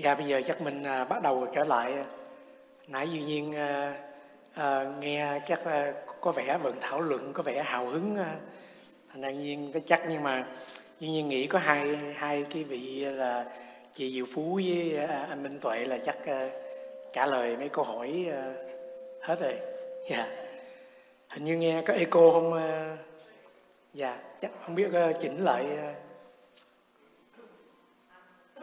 Dạ bây giờ chắc mình à, bắt đầu trở lại. Nãy duy nhiên à, à, nghe chắc à, có vẻ vẫn thảo luận có vẻ hào hứng à, thành ra nhiên cái chắc nhưng mà duy nhiên nghĩ có hai hai cái vị là chị Diệu Phú với à, anh Minh Tuệ là chắc à, trả lời mấy câu hỏi à, hết rồi. Dạ. Hình như nghe có echo không? À? Dạ, chắc không biết à, chỉnh lại. À.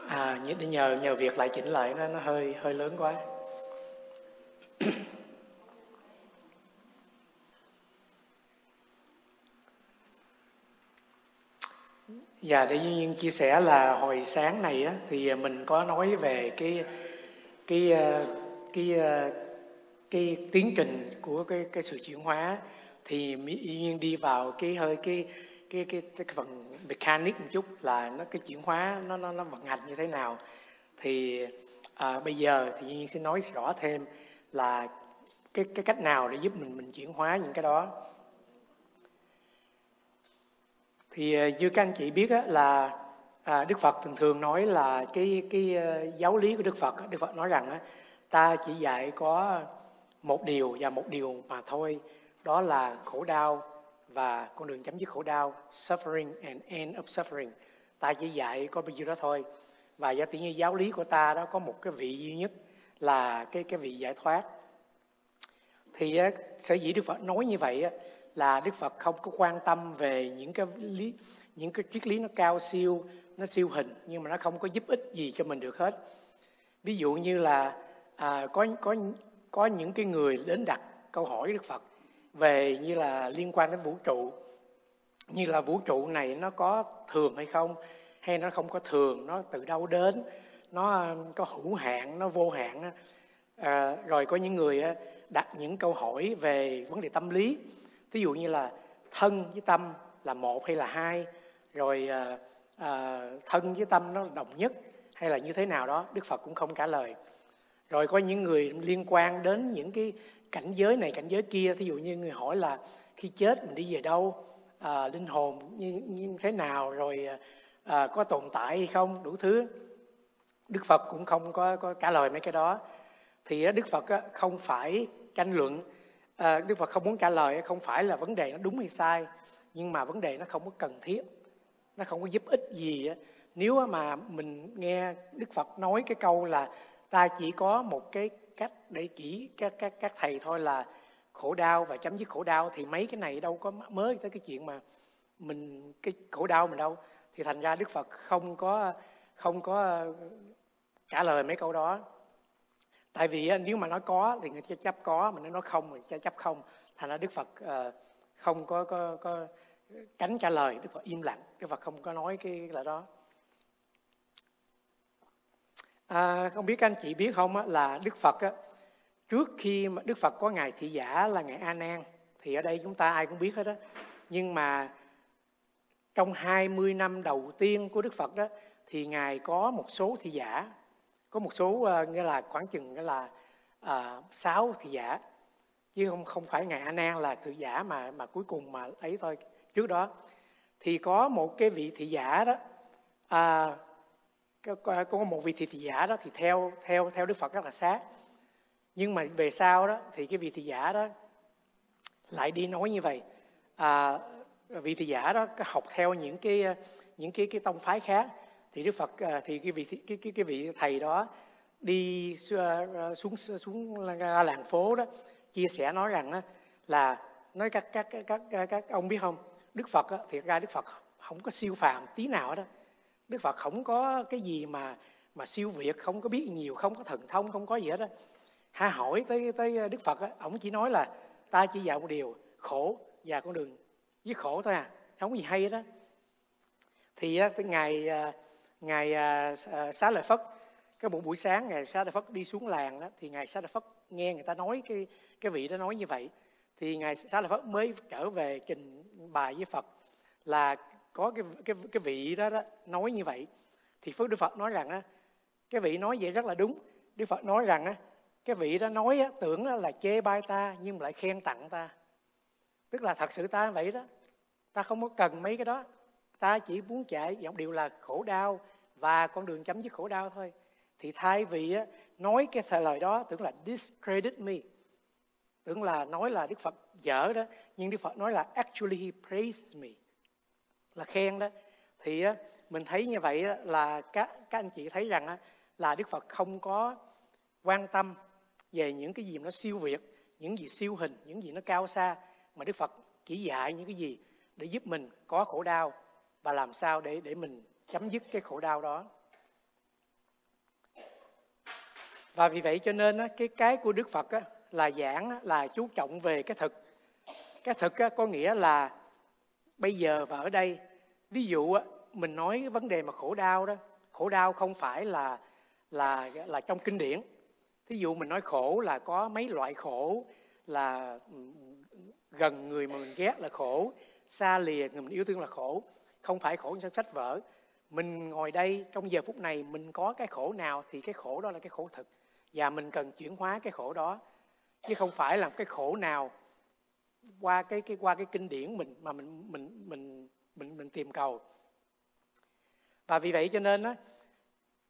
À, à nhờ nhờ việc lại chỉnh lại nó nó hơi hơi lớn quá. Dạ, để Duy Nhiên chia sẻ là hồi sáng này á, thì mình có nói về cái cái ờ, cái cái, cái tiến trình của cái cái sự chuyển hóa. Thì Duy Nhiên đi vào cái hơi cái cái cái, cái phần mechanic một chút là nó cái chuyển hóa nó nó nó vận hành như thế nào. Thì à, bây giờ thì nhiên sẽ nói rõ thêm là cái cái cách nào để giúp mình mình chuyển hóa những cái đó. Thì à, như các anh chị biết á, là à, Đức Phật thường thường nói là cái cái uh, giáo lý của Đức Phật Đức Phật nói rằng á, ta chỉ dạy có một điều và một điều mà thôi đó là khổ đau và con đường chấm dứt khổ đau suffering and end of suffering. Ta chỉ dạy có bao nhiêu đó thôi. Và giả tiếng như giáo lý của ta đó có một cái vị duy nhất là cái cái vị giải thoát. Thì sở dĩ Đức Phật nói như vậy là Đức Phật không có quan tâm về những cái lý những cái triết lý nó cao siêu nó siêu hình nhưng mà nó không có giúp ích gì cho mình được hết. Ví dụ như là à, có có có những cái người đến đặt câu hỏi Đức Phật về như là liên quan đến vũ trụ. Như là vũ trụ này nó có thường hay không hay nó không có thường nó từ đâu đến nó um, có hữu hạn nó vô hạn à, rồi có những người đặt những câu hỏi về vấn đề tâm lý. Ví dụ như là thân với tâm là một hay là hai rồi à, à, thân với tâm nó đồng nhất hay là như thế nào đó đức phật cũng không trả lời. Rồi có những người liên quan đến những cái cảnh giới này cảnh giới kia. Thí dụ như người hỏi là khi chết mình đi về đâu? À, linh hồn như, như thế nào? Rồi à, có tồn tại hay không? Đủ thứ. Đức phật cũng không có, có trả lời mấy cái đó. Thì đức phật không phải tranh luận. À, đức phật không muốn trả lời không phải là vấn đề nó đúng hay sai nhưng mà vấn đề nó không có cần thiết. Nó không có giúp ích gì nếu mà mình nghe đức phật nói cái câu là ta chỉ có một cái cách để chỉ các các các thầy thôi là khổ đau và chấm dứt khổ đau thì mấy cái này đâu có mới tới cái chuyện mà mình, cái khổ đau mình đâu. Thì thành ra đức phật không có không có trả lời mấy câu đó. Tại vì nếu mà nói có thì người ta chấp có, mà nếu nói không thì ta chấp không. Thành ra đức phật ờ, không có có có tránh trả lời, đức phật im lặng. Đức phật không có nói cái là đó. À, không biết các anh chị biết không á, là Đức Phật á, trước khi mà Đức Phật có ngài thị giả là ngài A Nan thì ở đây chúng ta ai cũng biết hết đó nhưng mà trong 20 năm đầu tiên của Đức Phật đó thì ngài có một số thị giả có một số uh, nghĩa là khoảng chừng nghĩa là uh, sáu thị giả. Chứ không không phải ngài A Nan là thị giả mà mà cuối cùng mà ấy thôi. Trước đó thì có một cái vị thị giả đó uh, có một vị thị giả đó thì theo theo theo đức phật rất là sát. Nhưng mà về sau đó thì cái vị thị giả đó lại đi nói như vậy. À, vị thị giả đó học theo những cái những cái cái tông phái khác. Thì đức phật à, thì cái vị cái cái cái vị thầy đó đi à, xuống xuống làng phố đó chia sẻ nói rằng đó, là nói các các các các các ông biết không? Đức phật đó, thì ra đức phật không có siêu phàm tí nào đó đức phật không có cái gì mà mà siêu việt không có biết nhiều không có thần thông không có gì hết á. Ha hỏi tới tới đức phật á ổng chỉ nói là ta chỉ dạy một điều khổ và con đường với khổ thôi à không có gì hay đó thì á, tới ngày à, ngày à, à, xá lợi phất cái buổi buổi sáng ngày xá lợi phất đi xuống làng đó thì ngày xá lợi phất nghe người ta nói cái cái vị đó nói như vậy thì ngài xá lợi phất mới trở về trình bài với phật là có cái cái cái vị đó, đó nói như vậy thì phước đức phật nói rằng á cái vị nói vậy rất là đúng. Đức phật nói rằng á cái vị đó nói á, tưởng là chê bai ta nhưng lại khen tặng ta. Tức là thật sự ta vậy đó. Ta không có cần mấy cái đó. Ta chỉ muốn chạy giọng điều là khổ đau và con đường chấm dứt khổ đau thôi. Thì thay vì á, nói cái thời lời đó tưởng là discredit me tưởng là nói là đức phật dở đó nhưng đức phật nói là actually he praises me là khen đó. Thì á, mình thấy như vậy á, là các các anh chị thấy rằng á, là đức phật không có quan tâm về những cái gì nó siêu việt những gì siêu hình những gì nó cao xa mà đức phật chỉ dạy những cái gì để giúp mình có khổ đau và làm sao để để mình chấm dứt cái khổ đau đó. Và vì vậy cho nên á, cái cái của đức phật á, là giảng là chú trọng về cái thực. Cái thực á, có nghĩa là bây giờ và ở đây ví dụ mình nói cái vấn đề mà khổ đau đó, khổ đau không phải là là là trong kinh điển. Thí dụ mình nói khổ là có mấy loại khổ, là ừ, gần người mà mình ghét là khổ, xa lìa người mình yêu thương là khổ. Không phải khổ trong sách vở. Mình ngồi đây trong giờ phút này mình có cái khổ nào thì cái khổ đó là cái khổ thực. Và mình cần chuyển hóa cái khổ đó. Chứ không phải là cái khổ nào qua cái cái, qua cái kinh điển mình mà mình mình mình mình mình tìm cầu. Và vì vậy cho nên á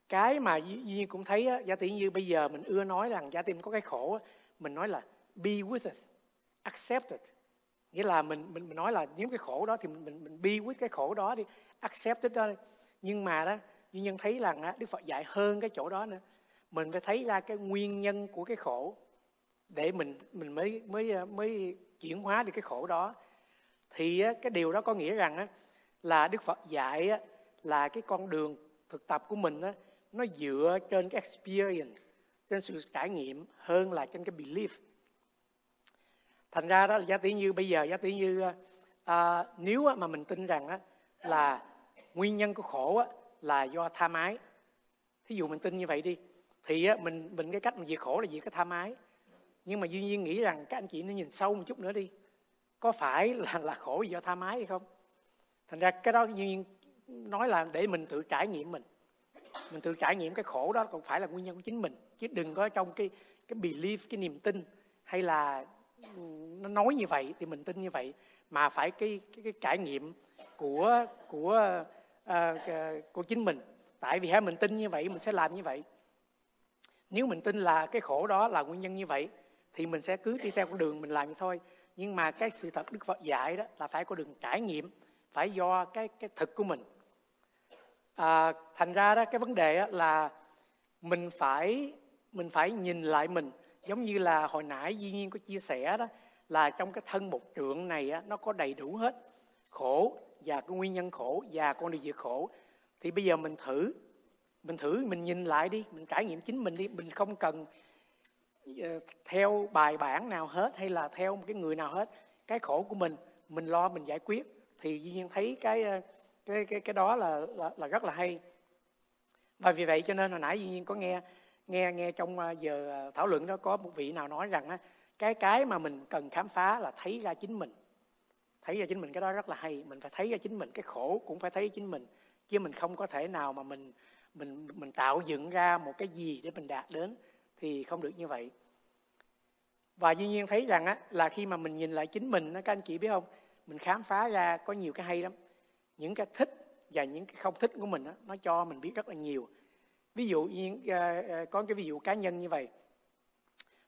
cái mà duy nhiên cũng thấy á, giả tỷ như bây giờ mình ưa nói rằng giả tìm có cái khổ á, mình nói là be with it accept it. Nghĩa là mình mình mình nói là nếu cái khổ đó thì mình mình, mình be with cái khổ đó đi accept it đó nhưng mà đó duy nhân thấy rằng á, đức phật dạy hơn cái chỗ đó nữa. Mình phải thấy ra cái nguyên nhân của cái khổ để mình mình mới mới mới chuyển hóa được cái khổ đó thì cái điều đó có nghĩa rằng là đức phật dạy là cái con đường thực tập của mình nó dựa trên cái experience trên sự trải nghiệm hơn là trên cái belief. Thành ra đó là giá tỷ như bây giờ giá tỷ như à, nếu mà mình tin rằng á, là nguyên nhân của khổ á, là do tham ái thí dụ mình tin như vậy đi thì á, mình mình cái cách mình diệt khổ là diệt cái tham ái nhưng mà duy nhiên nghĩ rằng các anh chị nên nhìn sâu một chút nữa đi có phải là là khổ do tham ái hay không? Thành ra cái đó nhiên nói là để mình tự trải nghiệm mình. Mình tự trải nghiệm cái khổ đó còn phải là nguyên nhân của chính mình. Chứ đừng có trong cái cái belief cái niềm tin hay là ừ, nó nói như vậy thì mình tin như vậy. Mà phải cái cái, cái trải nghiệm của của uh, của chính mình. Tại vì hả mình tin như vậy mình sẽ làm như vậy. Nếu mình tin là cái khổ đó là nguyên nhân như vậy thì mình sẽ cứ đi theo con đường mình làm như thôi nhưng mà cái sự thật đức phật dạy đó là phải có đường trải nghiệm phải do cái cái thực của mình. À, thành ra đó cái vấn đề đó là mình phải mình phải nhìn lại mình. Giống như là hồi nãy duy nhiên có chia sẻ đó là trong cái thân một trượng này á, nó có đầy đủ hết khổ và cái nguyên nhân khổ và con đường diệt khổ. Thì bây giờ mình thử mình thử mình nhìn lại đi mình trải nghiệm chính mình đi. Mình không cần Ờ, theo bài bản nào hết hay là theo một cái người nào hết cái khổ của mình mình lo mình giải quyết. Thì duy nhiên thấy cái ờ, cái cái cái đó là, là là rất là hay. Và vì vậy cho nên hồi nãy duy nhiên có nghe nghe nghe trong ờ, giờ thảo luận đó có một vị nào nói rằng á cái cái mà mình cần khám phá là thấy ra chính mình. Thấy ra chính mình cái đó rất là hay. Mình phải thấy ra chính mình cái khổ cũng phải thấy chính mình. Chứ mình không có thể nào mà mình mình mình tạo dựng ra một cái gì để mình đạt đến thì không được như vậy. Và duy nhiên thấy rằng á là khi mà mình nhìn lại chính mình các anh chị biết không? Mình khám phá ra có nhiều cái hay lắm. Những cái thích và những cái không thích của mình á, nó cho mình biết rất là nhiều. Ví dụ như ờ, ờ, có cái ví dụ cá nhân như vậy.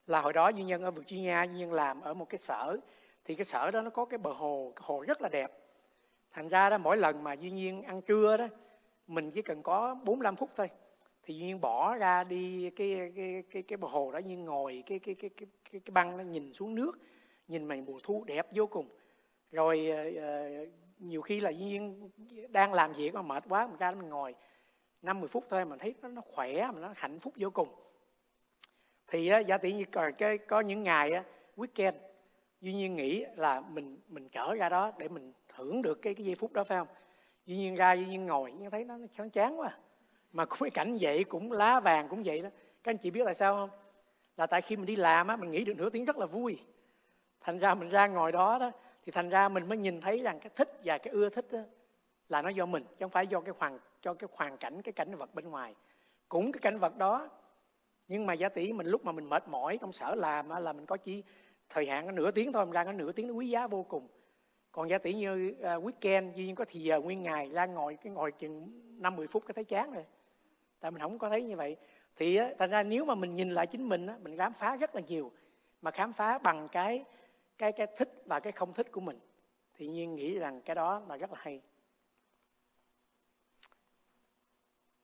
Là hồi đó duy nhân ở Virginia duy nhân làm ở một cái sở thì cái sở đó nó có cái bờ hồ cái hồ rất là đẹp. Thành ra đó mỗi lần mà duy nhiên ăn trưa đó mình chỉ cần có 45 phút thôi thì duyên bỏ ra đi cái cái cái cái bờ hồ đó như ngồi cái cái cái cái cái, cái băng nó nhìn xuống nước nhìn mày mùa thu đẹp vô cùng. Rồi uh, nhiều khi là duyên đang làm việc mà mệt quá mình ra mình ngồi 50 phút thôi mà thấy nó, nó khỏe mà nó hạnh phúc vô cùng. Thì uh, giả tỷ như còn cái, có những ngày uh, weekend duy nhiên nghĩ là mình mình trở ra đó để mình hưởng được cái cái giây phút đó phải không? Duy nhiên ra duy nhiên ngồi nhưng thấy nó, nó chán quá mà cái cảnh vậy cũng lá vàng cũng vậy đó. Các anh chị biết là sao không? Là tại khi mình đi làm á mình nghĩ được nửa tiếng rất là vui. Thành ra mình ra ngồi đó đó thì thành ra mình mới nhìn thấy rằng cái thích và cái ưa thích đó, là nó do mình chứ không phải do cái hoàn cho cái hoàn cảnh cái cảnh vật bên ngoài. Cũng cái cảnh vật đó nhưng mà giả tỷ mình lúc mà mình mệt mỏi công sở làm là mình có chỉ thời hạn có nửa tiếng thôi mình ra có nửa tiếng nó quý giá vô cùng. Còn giả tỷ như uh, weekend duy nhiên có thì giờ nguyên ngày ra ngồi cái ngồi chừng năm mười phút cái thấy chán rồi tại mình không có thấy như vậy. Thì thành ra nếu mà mình nhìn lại chính mình mình khám phá rất là nhiều mà khám phá bằng cái cái cái thích và cái không thích của mình thì nhiên nghĩ rằng cái đó là rất là hay.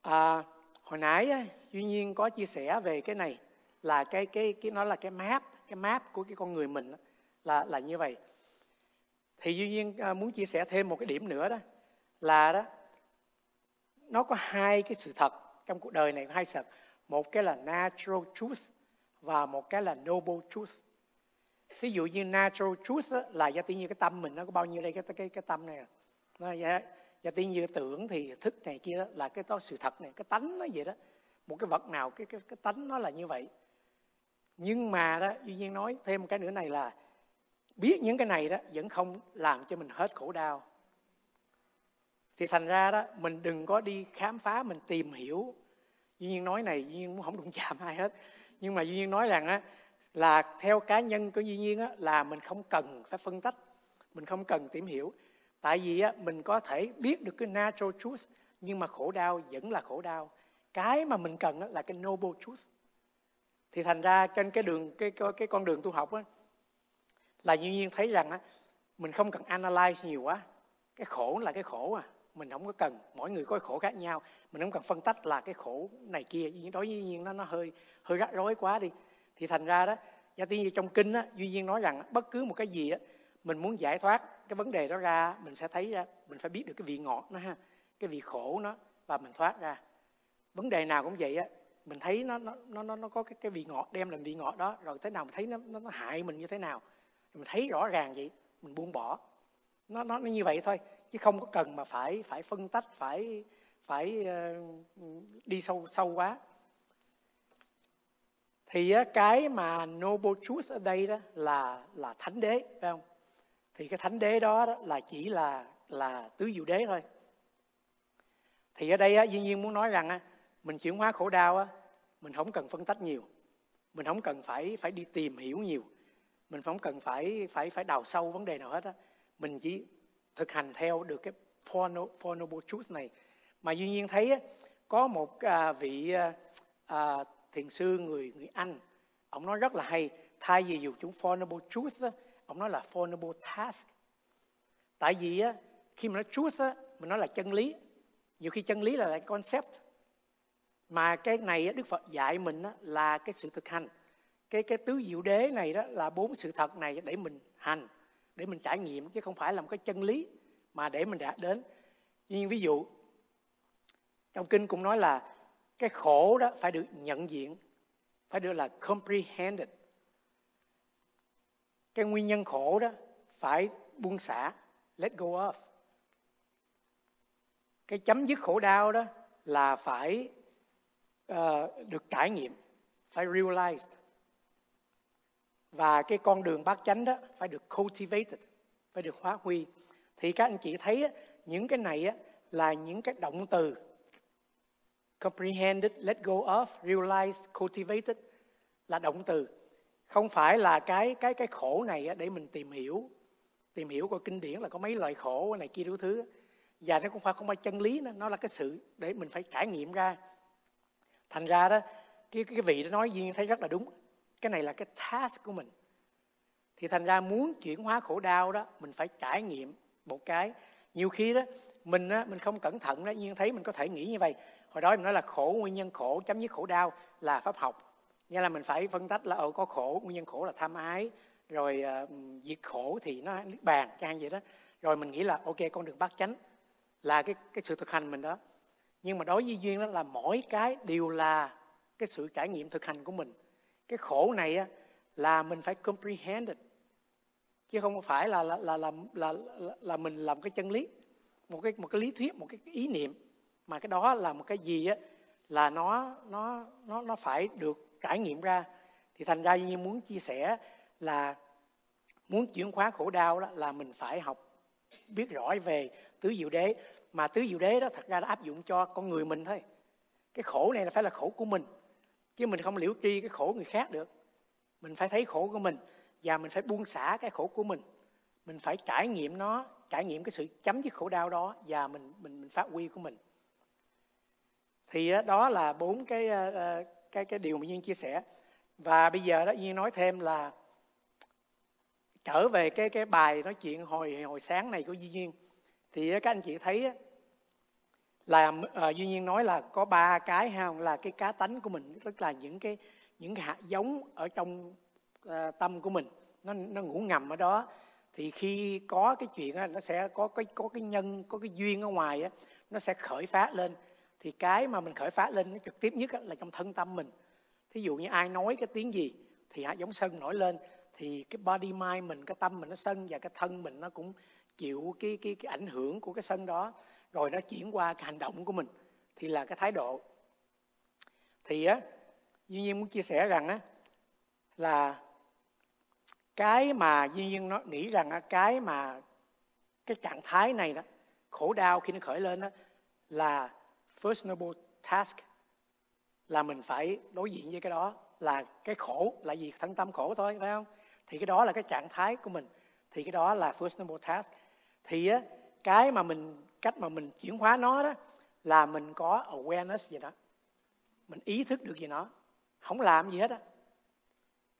À, hồi nãy duy nhiên có chia sẻ về cái này là cái cái cái nó là cái map cái map của cái con người mình là là như vậy. Thì duy nhiên à, muốn chia sẻ thêm một cái điểm nữa đó là đó nó có hai cái sự thật trong cuộc đời này hai sự thật một cái là natural truth và một cái là noble truth. Thí dụ như natural truth á, là do tự nhiên cái tâm mình nó có bao nhiêu đây cái cái cái tâm này à? nó do, do tự nhiên tưởng thì thức này kia đó là cái đó sự thật này cái tánh nó vậy đó. Một cái vật nào cái cái cái tánh nó là như vậy. Nhưng mà đó duy nhiên nói thêm một cái nữa này là biết những cái này đó vẫn không làm cho mình hết khổ đau thì thành ra đó, mình đừng có đi khám phá, mình tìm hiểu. Duy nhiên nói này, duy nhiên cũng không đụng chạm ai hết. Nhưng mà duy nhiên nói rằng á, là theo cá nhân của duy nhiên á, là mình không cần phải phân tách, mình không cần tìm hiểu. Tại vì á, mình có thể biết được cái natural truth, nhưng mà khổ đau vẫn là khổ đau. Cái mà mình cần á, là cái noble truth. Thì thành ra trên cái đường, cái cái con đường tu học á, là duy nhiên thấy rằng á, mình không cần analyze nhiều quá cái khổ là cái khổ à mình không có cần mỗi người có khổ khác nhau. Mình không cần phân tách là cái khổ này kia. Đối với nhiên nó nó hơi hơi rắc rối quá đi. Thì thành ra đó gia tiên trong kinh á duy nhiên nói rằng bất cứ một cái gì á mình muốn giải thoát cái vấn đề đó ra mình sẽ thấy ra mình phải biết được cái vị ngọt nó ha cái vị khổ nó và mình thoát ra. Vấn đề nào cũng vậy á mình thấy nó nó nó nó có cái cái vị ngọt đem làm vị ngọt đó rồi thế nào mình thấy nó nó, nó hại mình như thế nào. Mình thấy rõ ràng vậy mình buông bỏ. Nó nó nó như vậy thôi chứ không có cần mà phải phải phân tách phải phải ờ, đi sâu sâu quá. Thì cái mà noble truth ở đây đó là là thánh đế phải không? Thì cái thánh đế đó, đó là chỉ là là tứ diệu đế thôi. Thì ở đây dĩ nhiên muốn nói rằng mình chuyển hóa khổ đau á, mình không cần phân tách nhiều. Mình không cần phải phải đi tìm hiểu nhiều. Mình không cần phải phải phải đào sâu vấn đề nào hết á. Mình chỉ thực hành theo được cái four, four noble truth này. Mà duy nhiên thấy á, có một à, vị à, à, thiền sư người người anh ông nói rất là hay thay vì dùng chúng four noble truth á, ông nói là four noble task. Tại vì á, khi mà nói truth á, mình nói là chân lý nhiều khi chân lý là lại concept. Mà cái này á, đức phật dạy mình á, là cái sự thực hành. Cái cái tứ diệu đế này đó là bốn sự thật này để mình hành để mình trải nghiệm chứ không phải là một cái chân lý mà để mình đạt đến. Nhưng ví dụ trong kinh cũng nói là cái khổ đó phải được nhận diện phải được là comprehended. Cái nguyên nhân khổ đó phải buông xả let go of. Cái chấm dứt khổ đau đó là phải uh, được trải nghiệm phải realized và cái con đường bát chánh đó phải được cultivated phải được hóa huy. Thì các anh chị thấy những cái này là những cái động từ comprehended, let go of, realized, cultivated là động từ. Không phải là cái cái cái khổ này để mình tìm hiểu tìm hiểu coi kinh điển là có mấy loại khổ này kia đủ thứ và nó cũng phải không phải chân lý nữa nó là cái sự để mình phải trải nghiệm ra. Thành ra đó cái cái vị đó nói duyên thấy rất là đúng cái này là cái task của mình. Thì thành ra muốn chuyển hóa khổ đau đó mình phải trải nghiệm một cái. Nhiều khi đó mình á, mình không cẩn thận đó nhưng thấy mình có thể nghĩ như vậy. Hồi đó mình nói là khổ nguyên nhân khổ chấm dứt khổ đau là pháp học. Nghĩa là mình phải phân tách là ở có khổ nguyên nhân khổ là tham ái rồi uh, diệt khổ thì nó niết bàn trang vậy đó. Rồi mình nghĩ là ok con đường bát chánh là cái cái sự thực hành mình đó. Nhưng mà đối với duyên đó là mỗi cái đều là cái sự trải nghiệm thực hành của mình cái khổ này á, là mình phải comprehend it. Chứ không phải là là là là, là, là, là mình làm cái chân lý. Một cái một cái lý thuyết một cái ý niệm. Mà cái đó là một cái gì á là nó nó nó nó phải được trải nghiệm ra. Thì thành ra như muốn chia sẻ là muốn chuyển hóa khổ đau đó là mình phải học biết rõ về tứ diệu đế. Mà tứ diệu đế đó thật ra là áp dụng cho con người mình thôi. Cái khổ này là phải là khổ của mình chứ mình không liễu tri cái khổ người khác được. Mình phải thấy khổ của mình và mình phải buông xả cái khổ của mình. Mình phải trải nghiệm nó, trải nghiệm cái sự chấm dứt khổ đau đó và mình mình mình phát huy của mình. Thì đó là bốn cái ờ, ờ, cái cái điều mà Duyên chia sẻ. Và bây giờ đó, Duyên nói thêm là trở về cái cái bài nói chuyện hồi hồi sáng này của Duy Nhiên thì các anh chị thấy là uh, Duy Nhiên nói là có ba cái ha là cái cá tánh của mình tức là những cái những cái hạt giống ở trong uh, tâm của mình nó nó ngủ ngầm ở đó. Thì khi có cái chuyện á, nó sẽ có cái có cái nhân có cái duyên ở ngoài á, nó sẽ khởi phát lên. Thì cái mà mình khởi phát lên nó trực tiếp nhất á, là trong thân tâm mình. Thí dụ như ai nói cái tiếng gì thì hạt giống sân nổi lên thì cái body mind mình cái tâm mình nó sân và cái thân mình nó cũng chịu cái cái cái ảnh hưởng của cái sân đó rồi nó chuyển qua cái hành động của mình, thì là cái thái độ. Thì á, duy nhiên muốn chia sẻ rằng á, là cái mà duy nhiên nó nghĩ rằng á, cái mà cái trạng thái này đó, khổ đau khi nó khởi lên đó là first noble task, là mình phải đối diện với cái đó, là cái khổ, là gì? Thân tâm khổ thôi, phải không? Thì cái đó là cái trạng thái của mình. Thì cái đó là first noble task. Thì á, cái mà mình cách mà mình chuyển hóa nó đó là mình có awareness gì đó. Mình ý thức được gì nó. Không làm gì hết á.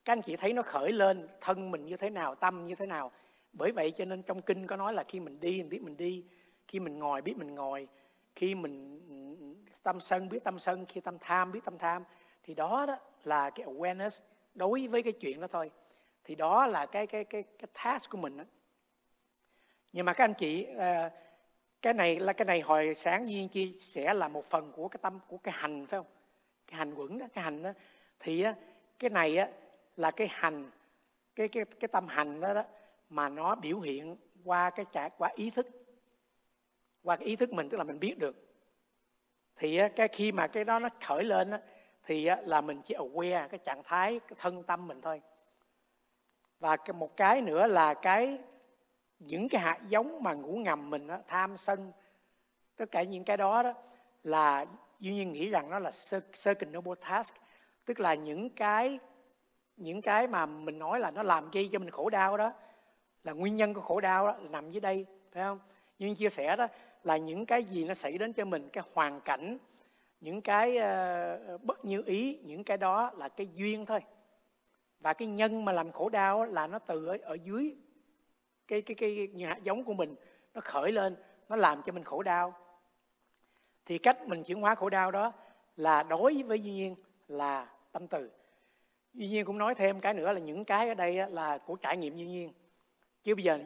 Các anh chị thấy nó khởi lên thân mình như thế nào tâm như thế nào. Bởi vậy cho nên trong kinh có nói là khi mình đi mình biết mình đi. Khi mình ngồi biết mình ngồi. Khi mình ừ, tâm sân biết tâm sân. Khi tâm tham biết tâm tham. Thì đó đó là cái awareness đối với cái chuyện đó thôi. Thì đó là cái cái cái cái task của mình đó. nhưng mà các anh chị uh, cái này là cái này hồi sáng duyên chia sẻ là một phần của cái tâm của cái hành phải không? Cái hành quẩn đó cái hành đó. Thì á, cái này á là cái hành cái cái cái tâm hành đó, đó mà nó biểu hiện qua cái trải qua ý thức. Qua cái ý thức mình tức là mình biết được. Thì á, cái khi mà cái đó nó khởi lên á, thì á, là mình chỉ aware cái trạng thái cái thân tâm mình thôi. Và một cái nữa là cái những cái hạt giống mà ngủ ngầm mình đó, tham sân tất cả những cái đó đó là duy nhiên nghĩ rằng nó là second noble task tức là những cái những cái mà mình nói là nó làm gây cho mình khổ đau đó là nguyên nhân của khổ đau đó là nằm dưới đây phải không? Nhưng chia sẻ đó là những cái gì nó xảy đến cho mình cái hoàn cảnh những cái uh, bất như ý những cái đó là cái duyên thôi. Và cái nhân mà làm khổ đau là nó từ ở, ở dưới cái cái cái nhà giống của mình nó khởi lên nó làm cho mình khổ đau. Thì cách mình chuyển hóa khổ đau đó là đối với duy nhiên là tâm từ. Duy nhiên cũng nói thêm cái nữa là những cái ở đây là của trải nghiệm duy nhiên. Chứ bây giờ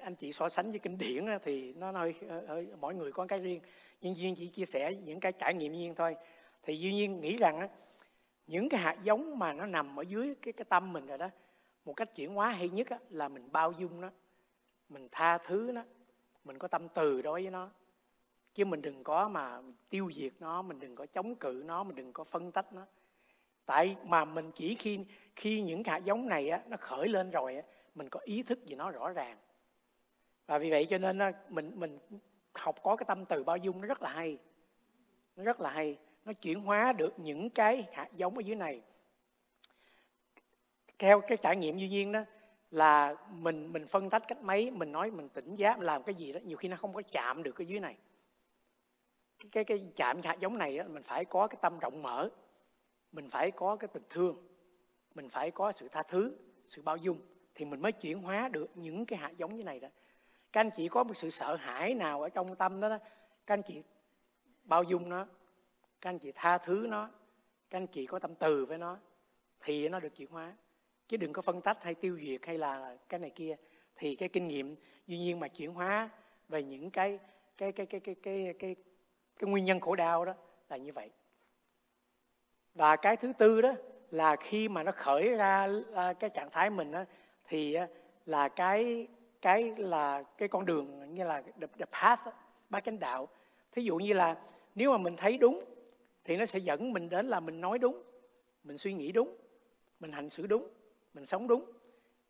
anh chị so sánh với kinh điển thì nó hơi, hơi mỗi người có cái riêng. Nhưng duy nhiên chỉ chia sẻ những cái trải nghiệm duy nhiên thôi. Thì duy nhiên nghĩ rằng những cái hạt giống mà nó nằm ở dưới cái cái tâm mình rồi đó một cách chuyển hóa hay nhất là mình bao dung nó mình tha thứ nó. Mình có tâm từ đối với nó. Chứ mình đừng có mà tiêu diệt nó mình đừng có chống cự nó mình đừng có phân tách nó. Tại mà mình chỉ khi khi những hạt giống này á, nó khởi lên rồi á, mình có ý thức về nó rõ ràng. Và vì vậy cho nên á, mình mình học có cái tâm từ bao dung nó rất là hay. Nó rất là hay. Nó chuyển hóa được những cái hạt giống ở dưới này. Theo cái trải nghiệm duy nhiên đó là mình mình phân tách cách mấy mình nói mình tỉnh giác làm cái gì đó nhiều khi nó không có chạm được cái dưới này. Cái cái, cái chạm hạt giống này đó, mình phải có cái tâm rộng mở mình phải có cái tình thương mình phải có sự tha thứ sự bao dung thì mình mới chuyển hóa được những cái hạt giống như này đó. Các anh chị có một sự sợ hãi nào ở trong tâm đó, đó các anh chị bao dung nó các anh chị tha thứ nó các anh chị có tâm từ với nó thì nó được chuyển hóa chứ đừng có phân tách hay tiêu diệt hay là cái này kia. Thì cái kinh nghiệm duy nhiên mà chuyển hóa về những cái cái cái cái cái cái cái, cái nguyên nhân khổ đau đó là như vậy. Và cái thứ tư đó là khi mà nó khởi ra à, cái trạng thái mình đó, thì là cái cái là cái con đường như là the, the path ba chánh đạo. Thí dụ như là nếu mà mình thấy đúng thì nó sẽ dẫn mình đến là mình nói đúng mình suy nghĩ đúng mình hành xử đúng mình sống đúng.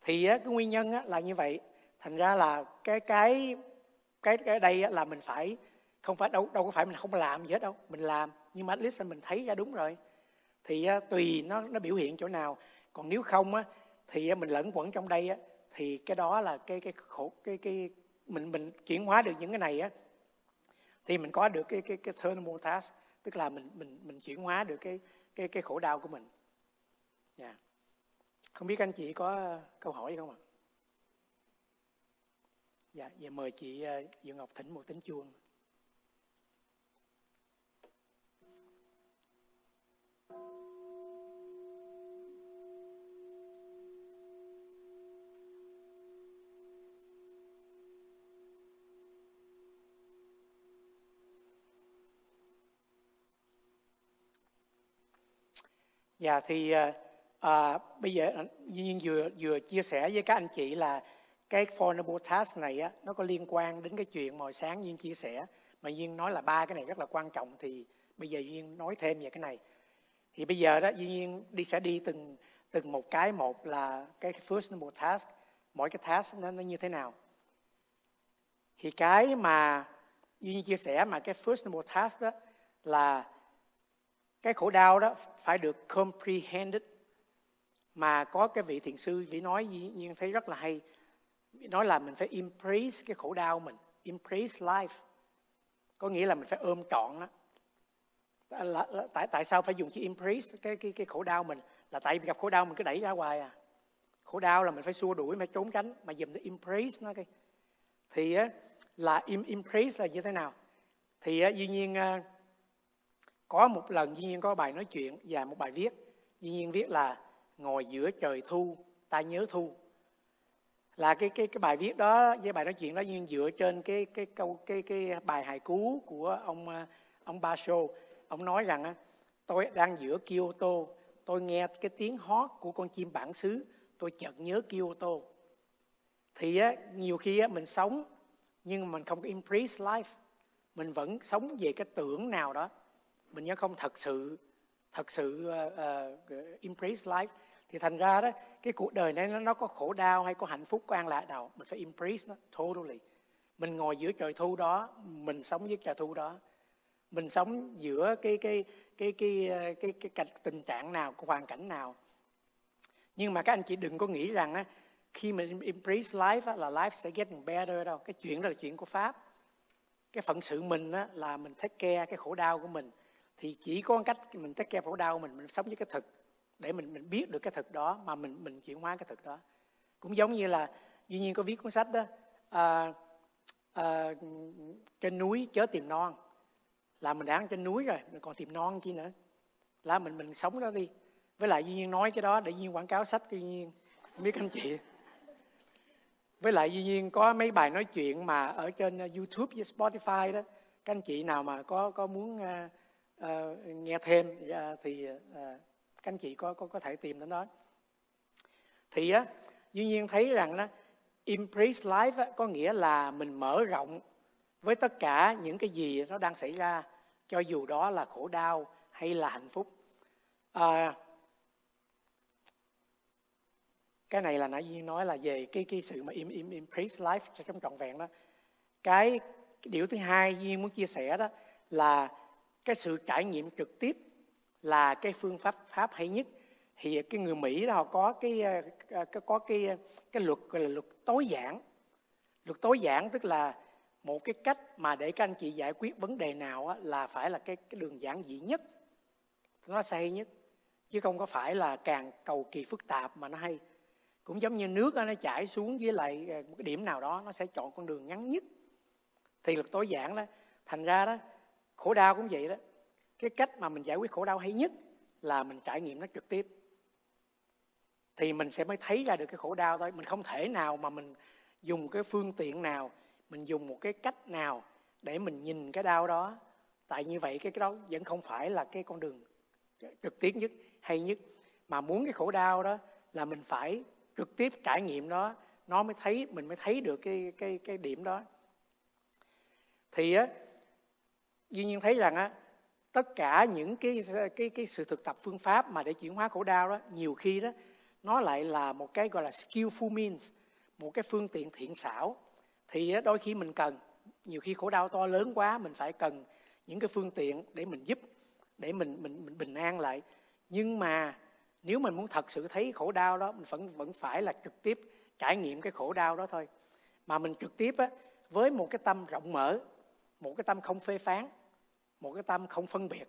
Thì cái nguyên nhân là như vậy. Thành ra là cái cái cái cái đây là mình phải không phải đâu đâu có phải mình không làm gì hết đâu, mình làm. Nhưng mà at least mình thấy ra đúng rồi. Thì tùy nó nó biểu hiện chỗ nào. Còn nếu không á, thì mình lẫn quẩn trong đây á, thì cái đó là cái cái khổ, cái cái mình mình chuyển hóa được những cái này á, thì mình có được cái cái cái thermal task, tức là mình mình mình chuyển hóa được cái cái cái khổ đau của mình. Yeah không biết anh chị có ờ, câu hỏi không ạ? Dạ giờ mời chị ờ, Diệu Ngọc thỉnh một tính chuông. Dạ thì ờ, à, bây giờ Duyên vừa vừa chia sẻ với các anh chị là cái vulnerable task này á, nó có liên quan đến cái chuyện hồi sáng Duyên chia sẻ. Mà Duyên nói là ba cái này rất là quan trọng thì bây giờ Duyên nói thêm về cái này. Thì bây giờ đó Duyên đi sẽ đi từng từng một cái. Một là cái first number task. Mỗi cái task nó, nó như thế nào? Thì cái mà Duyên chia sẻ mà cái first number task đó là cái khổ đau đó phải được comprehended mà có cái vị thiền sư vị nói nhiên thấy rất là hay. Nói là mình phải embrace cái khổ đau mình embrace life. Có nghĩa là mình phải ôm trọn đó là, là, tại tại sao phải dùng chữ embrace cái cái cái khổ đau mình? Là tại vì gặp khổ đau mình cứ đẩy ra hoài à. Khổ đau là mình phải xua đuổi phải trốn tránh mà dùng để embrace nó cái. Thì á là embrace là như thế nào? Thì á, duy nhiên à, có một lần Duy Nhiên có bài nói chuyện và một bài viết. Duy Nhiên viết là ngồi giữa trời thu ta nhớ thu. Là cái cái cái bài viết đó với bài nói chuyện đó nhưng dựa trên cái cái câu cái cái bài hài cú của ông à, ông Basho ông nói rằng tôi đang giữa Kyoto tôi nghe cái tiếng hót của con chim bản xứ tôi chợt nhớ Kyoto. Thì á, nhiều khi á, mình sống nhưng mình không có embrace life. Mình vẫn sống về cái tưởng nào đó. Mình nhớ không thật sự thật sự uh, uh, embrace life thì thành ra đó cái cuộc đời này nó, nó có khổ đau hay có hạnh phúc có an lạc nào mình phải embrace nó totally. Mình ngồi giữa trời thu đó mình sống với trời thu đó. Mình sống giữa cái cái cái cái cái cái, cái cái tình trạng nào cái hoàn cảnh nào. Nhưng mà các anh chị đừng có nghĩ rằng á, khi mình embrace life á, là life sẽ get better đâu. Cái chuyện đó là chuyện của pháp. Cái phận sự mình á, là mình take care cái khổ đau của mình. Thì chỉ có cách mình take care khổ đau mình mình sống với cái thực để mình mình biết được cái thực đó mà mình mình chuyển hóa cái thực đó. Cũng giống như là duy nhiên có viết cuốn sách đó à, à, trên núi chớ tìm non. Là mình đang trên núi rồi mình còn tìm non chi nữa. Là mình mình sống đó đi. Với lại duy nhiên nói cái đó để duy nhiên quảng cáo sách duy nhiên không biết anh chị. Với lại duy nhiên có mấy bài nói chuyện mà ở trên à, youtube với spotify đó. Các anh chị nào mà có có muốn uh, uh, nghe thêm uh, thì uh, các anh chị có có có thể tìm đến đó. Thì á duy nhiên thấy rằng đó embrace life á, có nghĩa là mình mở rộng với tất cả những cái gì nó đang xảy ra cho dù đó là khổ đau hay là hạnh phúc. À, cái này là nãy duy nói là về cái cái sự mà im im embrace life trong sống trọn vẹn đó. Cái, cái điều thứ hai duyên muốn chia sẻ đó là cái sự trải nghiệm trực tiếp là cái phương pháp pháp hay nhất. Thì cái người Mỹ đó họ có cái, ờ, ờ, cái có cái ờ, cái luật gọi là luật tối giản. Luật tối giản tức là một cái cách mà để các anh chị giải quyết vấn đề nào á, là phải là cái, cái đường giản dị nhất. Nó sẽ hay nhất. Chứ không có phải là càng cầu kỳ phức tạp mà nó hay. Cũng giống như nước đó, nó chảy xuống với lại một cái điểm nào đó nó sẽ chọn con đường ngắn nhất. Thì luật tối giản đó thành ra đó khổ đau cũng vậy đó cái cách mà mình giải quyết khổ đau hay nhất là mình trải nghiệm nó trực tiếp. Thì mình sẽ mới thấy ra được cái khổ đau thôi. Mình không thể nào mà mình dùng cái phương tiện nào mình dùng một cái cách nào để mình nhìn cái đau đó. Tại như vậy cái, cái đó vẫn không phải là cái con đường trực tiếp nhất hay nhất. Mà muốn cái khổ đau đó là mình phải trực tiếp trải nghiệm nó nó mới thấy mình mới thấy được cái cái cái điểm đó. Thì á duy nhiên thấy rằng á tất cả những cái cái cái sự thực tập phương pháp mà để chuyển hóa khổ đau đó nhiều khi đó nó lại là một cái gọi là skillful means một cái phương tiện thiện xảo. Thì đôi khi mình cần nhiều khi khổ đau to lớn quá mình phải cần những cái phương tiện để mình giúp để mình mình mình bình an lại. Nhưng mà nếu mình muốn thật sự thấy khổ đau đó mình vẫn vẫn phải là trực tiếp trải nghiệm cái khổ đau đó thôi. Mà mình trực tiếp á, với một cái tâm rộng mở một cái tâm không phê phán một cái tâm không phân biệt,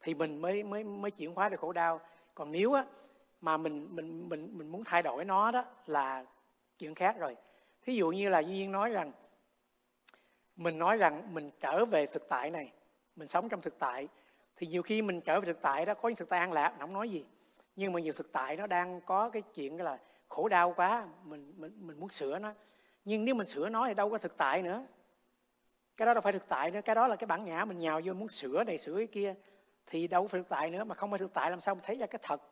thì mình mới mới mới chuyển hóa được khổ đau. Còn nếu á, mà mình mình mình mình muốn thay đổi nó đó là chuyện khác rồi. Thí dụ như là duyên nói rằng, mình nói rằng mình trở về thực tại này, mình sống trong thực tại, thì nhiều khi mình trở về thực tại đó, có những thực tại an lạc không nói gì. Nhưng mà nhiều thực tại nó đang có cái chuyện là khổ đau quá, mình mình mình muốn sửa nó. Nhưng nếu mình sửa nó thì đâu có thực tại nữa cái đó đâu phải thực tại nữa cái đó là cái bản ngã mình nhào vô muốn sửa này sửa cái kia. Thì đâu phải thực tại nữa mà không phải thực tại làm sao mình thấy ra cái thật.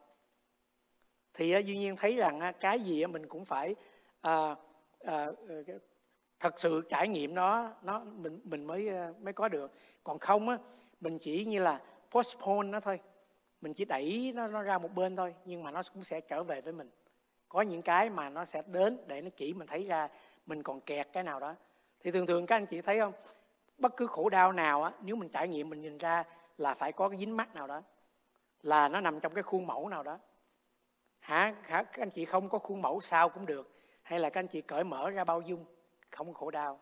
Thì uh, duy nhiên thấy rằng uh, cái gì uh, mình cũng phải uh, uh, thật sự trải nghiệm nó nó mình mình mới uh, mới có được. Còn không á mình chỉ như là postpone nó thôi. Mình chỉ đẩy nó, nó ra một bên thôi nhưng mà nó cũng sẽ trở về với mình. Có những cái mà nó sẽ đến để nó chỉ mình thấy ra mình còn kẹt cái nào đó. Thì thường thường các anh chị thấy không? Bất cứ khổ đau nào á nếu mình trải nghiệm mình nhìn ra là phải có cái dính mắt nào đó là nó nằm trong cái khuôn mẫu nào đó. Hả, hả các anh chị không có khuôn mẫu sao cũng được hay là các anh chị cởi mở ra bao dung không khổ đau.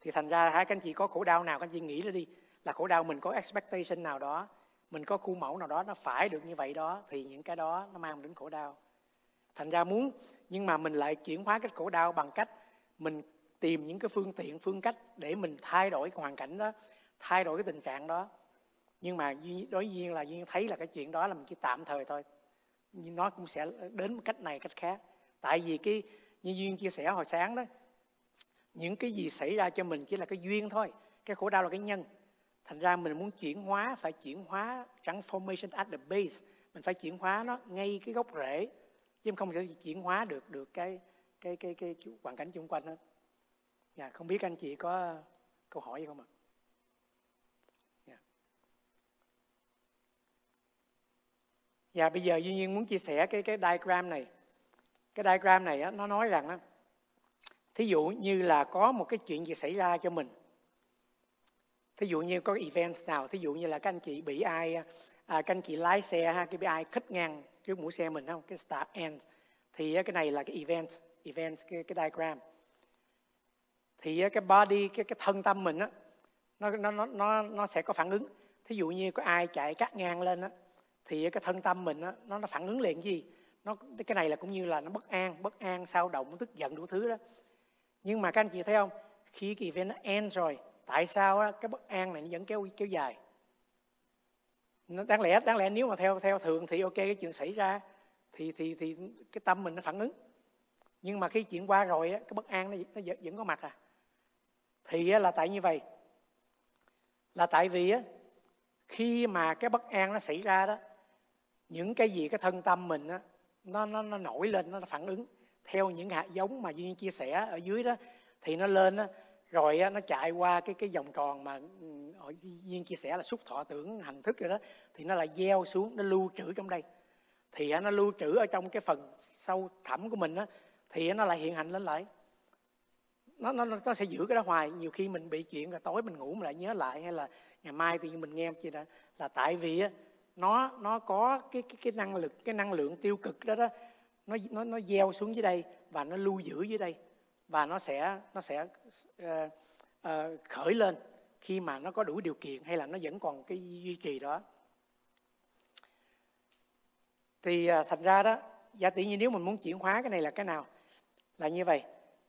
Thì thành ra hả các anh chị có khổ đau nào các anh chị nghĩ ra đi là khổ đau mình có expectation nào đó mình có khuôn mẫu nào đó nó phải được như vậy đó thì những cái đó nó mang đến khổ đau. Thành ra muốn nhưng mà mình lại chuyển hóa cái khổ đau bằng cách mình tìm những cái phương tiện phương cách để mình thay đổi cái hoàn cảnh đó thay đổi cái tình trạng đó. Nhưng mà đối nhiên là duyên thấy là cái chuyện đó là mình chỉ tạm thời thôi. Nhưng nó cũng sẽ đến cách này cách khác. Tại vì cái như duyên chia sẻ hồi sáng đó những cái gì xảy ra cho mình chỉ là cái duyên thôi cái khổ đau là cái nhân. Thành ra mình muốn chuyển hóa phải chuyển hóa transformation at the base. Mình phải chuyển hóa nó ngay cái gốc rễ chứ không thể chuyển hóa được được cái cái cái cái, cái hoàn cảnh xung quanh hết dạ không biết anh chị có câu hỏi gì không ạ? Dạ. dạ bây giờ duy nhiên muốn chia sẻ cái cái diagram này. Cái diagram này á, nó nói rằng á, thí dụ như là có một cái chuyện gì xảy ra cho mình. Thí dụ như có event nào thí dụ như là các anh chị bị ai à, các anh chị lái xe ha cái bị ai khích ngang trước mũi xe mình không? Cái start end thì cái này là cái event event cái, cái diagram thì cái body cái cái thân tâm mình á nó nó nó nó nó sẽ có phản ứng. Thí dụ như có ai chạy cắt ngang lên á thì cái thân tâm mình á nó nó phản ứng liền gì? Nó cái này là cũng như là nó bất an bất an sao động tức giận đủ thứ đó. Nhưng mà các anh chị thấy không? Khi cái event nó end rồi tại sao á, cái bất an này nó vẫn kéo kéo dài? Nó đáng lẽ đáng lẽ nếu mà theo theo thường thì ok cái chuyện xảy ra thì thì thì cái tâm mình nó phản ứng. Nhưng mà khi chuyện qua rồi á, cái bất an nó, nó vẫn có mặt à thì là tại như vậy. Là tại vì á, khi mà cái bất an nó xảy ra đó những cái gì cái thân tâm mình á, nó nó nó nổi lên nó phản ứng theo những hạt giống mà duyên chia sẻ ở dưới đó thì nó lên á, rồi á, nó chạy qua cái cái vòng tròn mà ừ, ở duyên chia sẻ là xúc thọ tưởng hành thức rồi đó thì nó lại gieo xuống nó lưu trữ trong đây. Thì nó lưu trữ ở trong cái phần sâu thẳm của mình á, thì nó lại hiện hành lên lại nó, nó nó sẽ giữ cái đó hoài. Nhiều khi mình bị chuyện rồi tối mình ngủ mình lại nhớ lại hay là ngày mai thì mình nghe chị đã là tại vì á, nó nó có cái cái cái năng lực cái năng lượng tiêu cực đó đó nó nó nó gieo xuống dưới đây và nó lưu giữ dưới đây và nó sẽ nó sẽ uh, uh, khởi lên khi mà nó có đủ điều kiện hay là nó vẫn còn cái duy trì đó. Thì uh, thành ra đó giả tỷ như nếu mình muốn chuyển hóa cái này là cái nào? Là như vậy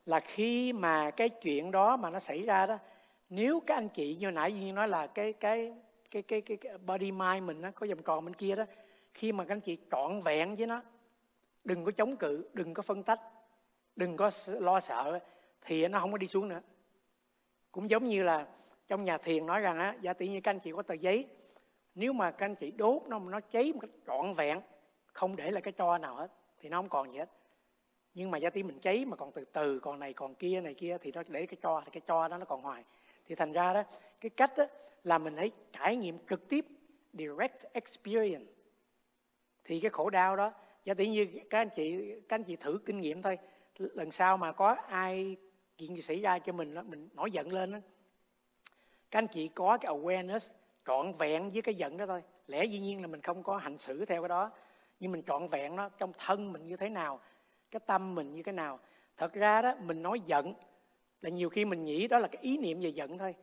là khi mà cái chuyện đó mà nó xảy ra đó nếu các anh chị như nãy như nói là cái cái cái cái cái, cái body mind mình nó có vòng tròn bên kia đó khi mà các anh chị trọn vẹn với nó đừng có chống cự đừng có phân tách đừng có lo sợ thì nó không có đi xuống nữa. Cũng giống như là trong nhà thiền nói rằng á giả tỷ như các anh chị có tờ giấy nếu mà các anh chị đốt nó nó cháy một cách trọn vẹn không để là cái tro nào hết thì nó không còn gì hết nhưng mà da tim mình cháy mà còn từ từ còn này còn kia này kia thì nó để cái cho thì cái cho đó nó còn hoài. Thì thành ra đó cái cách đó là mình hãy trải nghiệm trực tiếp direct experience. Thì cái khổ đau đó giả tỷ như các anh chị các anh chị thử kinh nghiệm thôi. Lần sau mà có ai chuyện gì xảy ra cho mình đó, mình nổi giận lên đó, các anh chị có cái awareness trọn vẹn với cái giận đó thôi. Lẽ dĩ nhiên là mình không có hành xử theo cái đó nhưng mình trọn vẹn nó trong thân mình như thế nào cái tâm mình như thế nào. Thật ra đó, mình nói giận, là nhiều khi mình nghĩ đó là cái ý niệm về giận thôi.